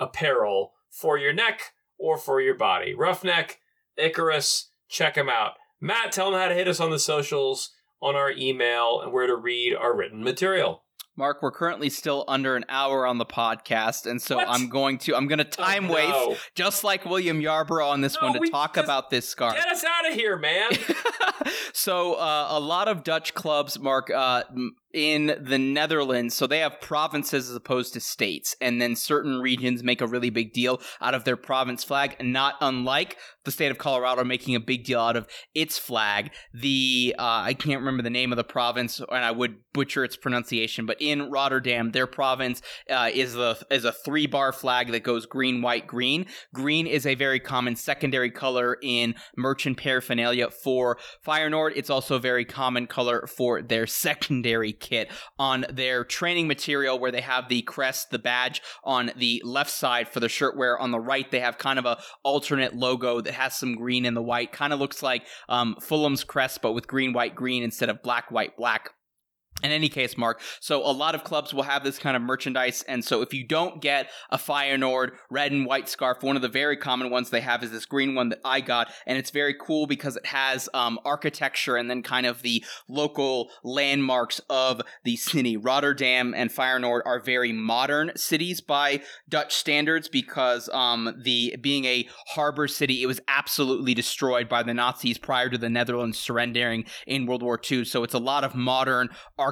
apparel for your neck or for your body. Roughneck, Icarus, check them out. Matt, tell them how to hit us on the socials, on our email, and where to read our written material. Mark, we're currently still under an hour on the podcast, and so What? I'm going to I'm going to time Oh, no. waste just like William Yarbrough on this No, one to talk about this scarf. Get us out of here, man. so uh, a lot of Dutch clubs, Mark, uh, in the Netherlands, so they have provinces as opposed to states, and then certain regions make a really big deal out of their province flag, not unlike the state of Colorado making a big deal out of its flag. The uh, I can't remember the name of the province, and I would butcher its pronunciation, but in Rotterdam, their province uh, is the is a three bar flag that goes green, white, green. Green is a very common secondary color in merchant paraphernalia for Feyenoord. It's also a very common color for their secondary kit on their training material, where they have the crest, the badge on the left side for the shirt wear. On the right, they have kind of a alternate logo that has some green in the white. Kind of looks like um, Fulham's crest, but with green, white, green instead of black, white, black in any case, Mark, so a lot of clubs will have this kind of merchandise. And so if you don't get a Feyenoord red and white scarf, one of the very common ones they have is this green one that I got. And it's very cool because it has um, architecture and then kind of the local landmarks of the city. Rotterdam and Feyenoord are very modern cities by Dutch standards because um, the being a harbor city, it was absolutely destroyed by the Nazis prior to the Netherlands surrendering in World War II. So it's a lot of modern architecture,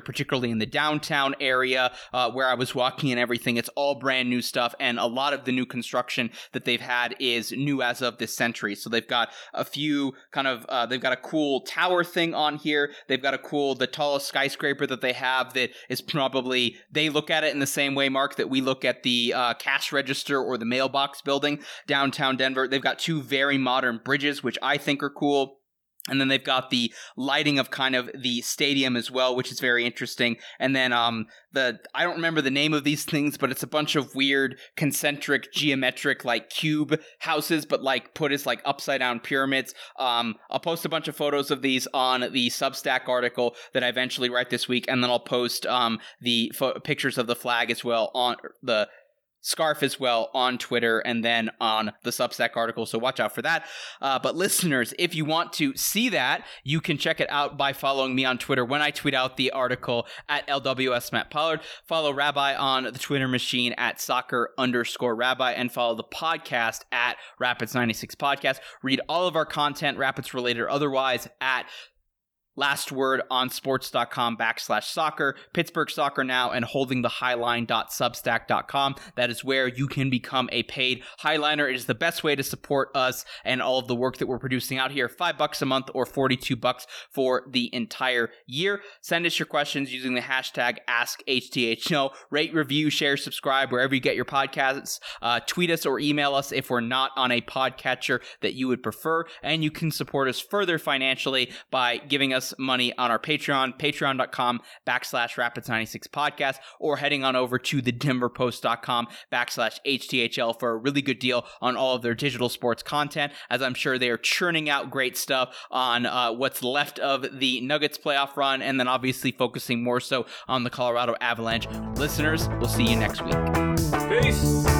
particularly in the downtown area uh, where I was walking and everything. It's all brand new stuff, and a lot of the new construction that they've had is new as of this century. So they've got a few kind of uh, they've got a cool tower thing on here. They've got a cool the tallest skyscraper that they have that is probably they look at it in the same way, Mark, that we look at the uh, cash register or the mailbox building downtown Denver. They've got two very modern bridges, which I think are cool. And then they've got the lighting of kind of the stadium as well, which is very interesting. And then um the I don't remember the name of these things, but it's a bunch of weird concentric geometric like cube houses, but like put as like upside down pyramids. Um I'll post a bunch of photos of these on the Substack article that I eventually write this week, and then I'll post um the fo- pictures of the flag as well on the scarf as well on Twitter and then on the Substack article. So watch out for that. Uh, but listeners, if you want to see that, you can check it out by following me on Twitter when I tweet out the article at LWS Matt Pollard. Follow Rabbi on the Twitter machine at soccer underscore rabbi and follow the podcast at Rapids 96 Podcast. Read all of our content, Rapids related or otherwise, at Last word on sports.com backslash soccer, Pittsburgh Soccer Now, and holding the highline.substack.com. That is where you can become a paid highliner. It is the best way to support us and all of the work that we're producing out here. Five bucks a month or 42 bucks for the entire year. Send us your questions using the hashtag AskHTHO. Rate, review, share, subscribe wherever you get your podcasts. Uh, tweet us or email us if we're not on a podcatcher that you would prefer. And you can support us further financially by giving us money on our Patreon, patreon.com backslash rapids96 podcast, or heading on over to the denverpost.com backslash HTHL for a really good deal on all of their digital sports content, as I'm sure they are churning out great stuff on uh, what's left of the Nuggets playoff run, and then obviously focusing more so on the Colorado Avalanche. Listeners, we'll see you next week. Peace.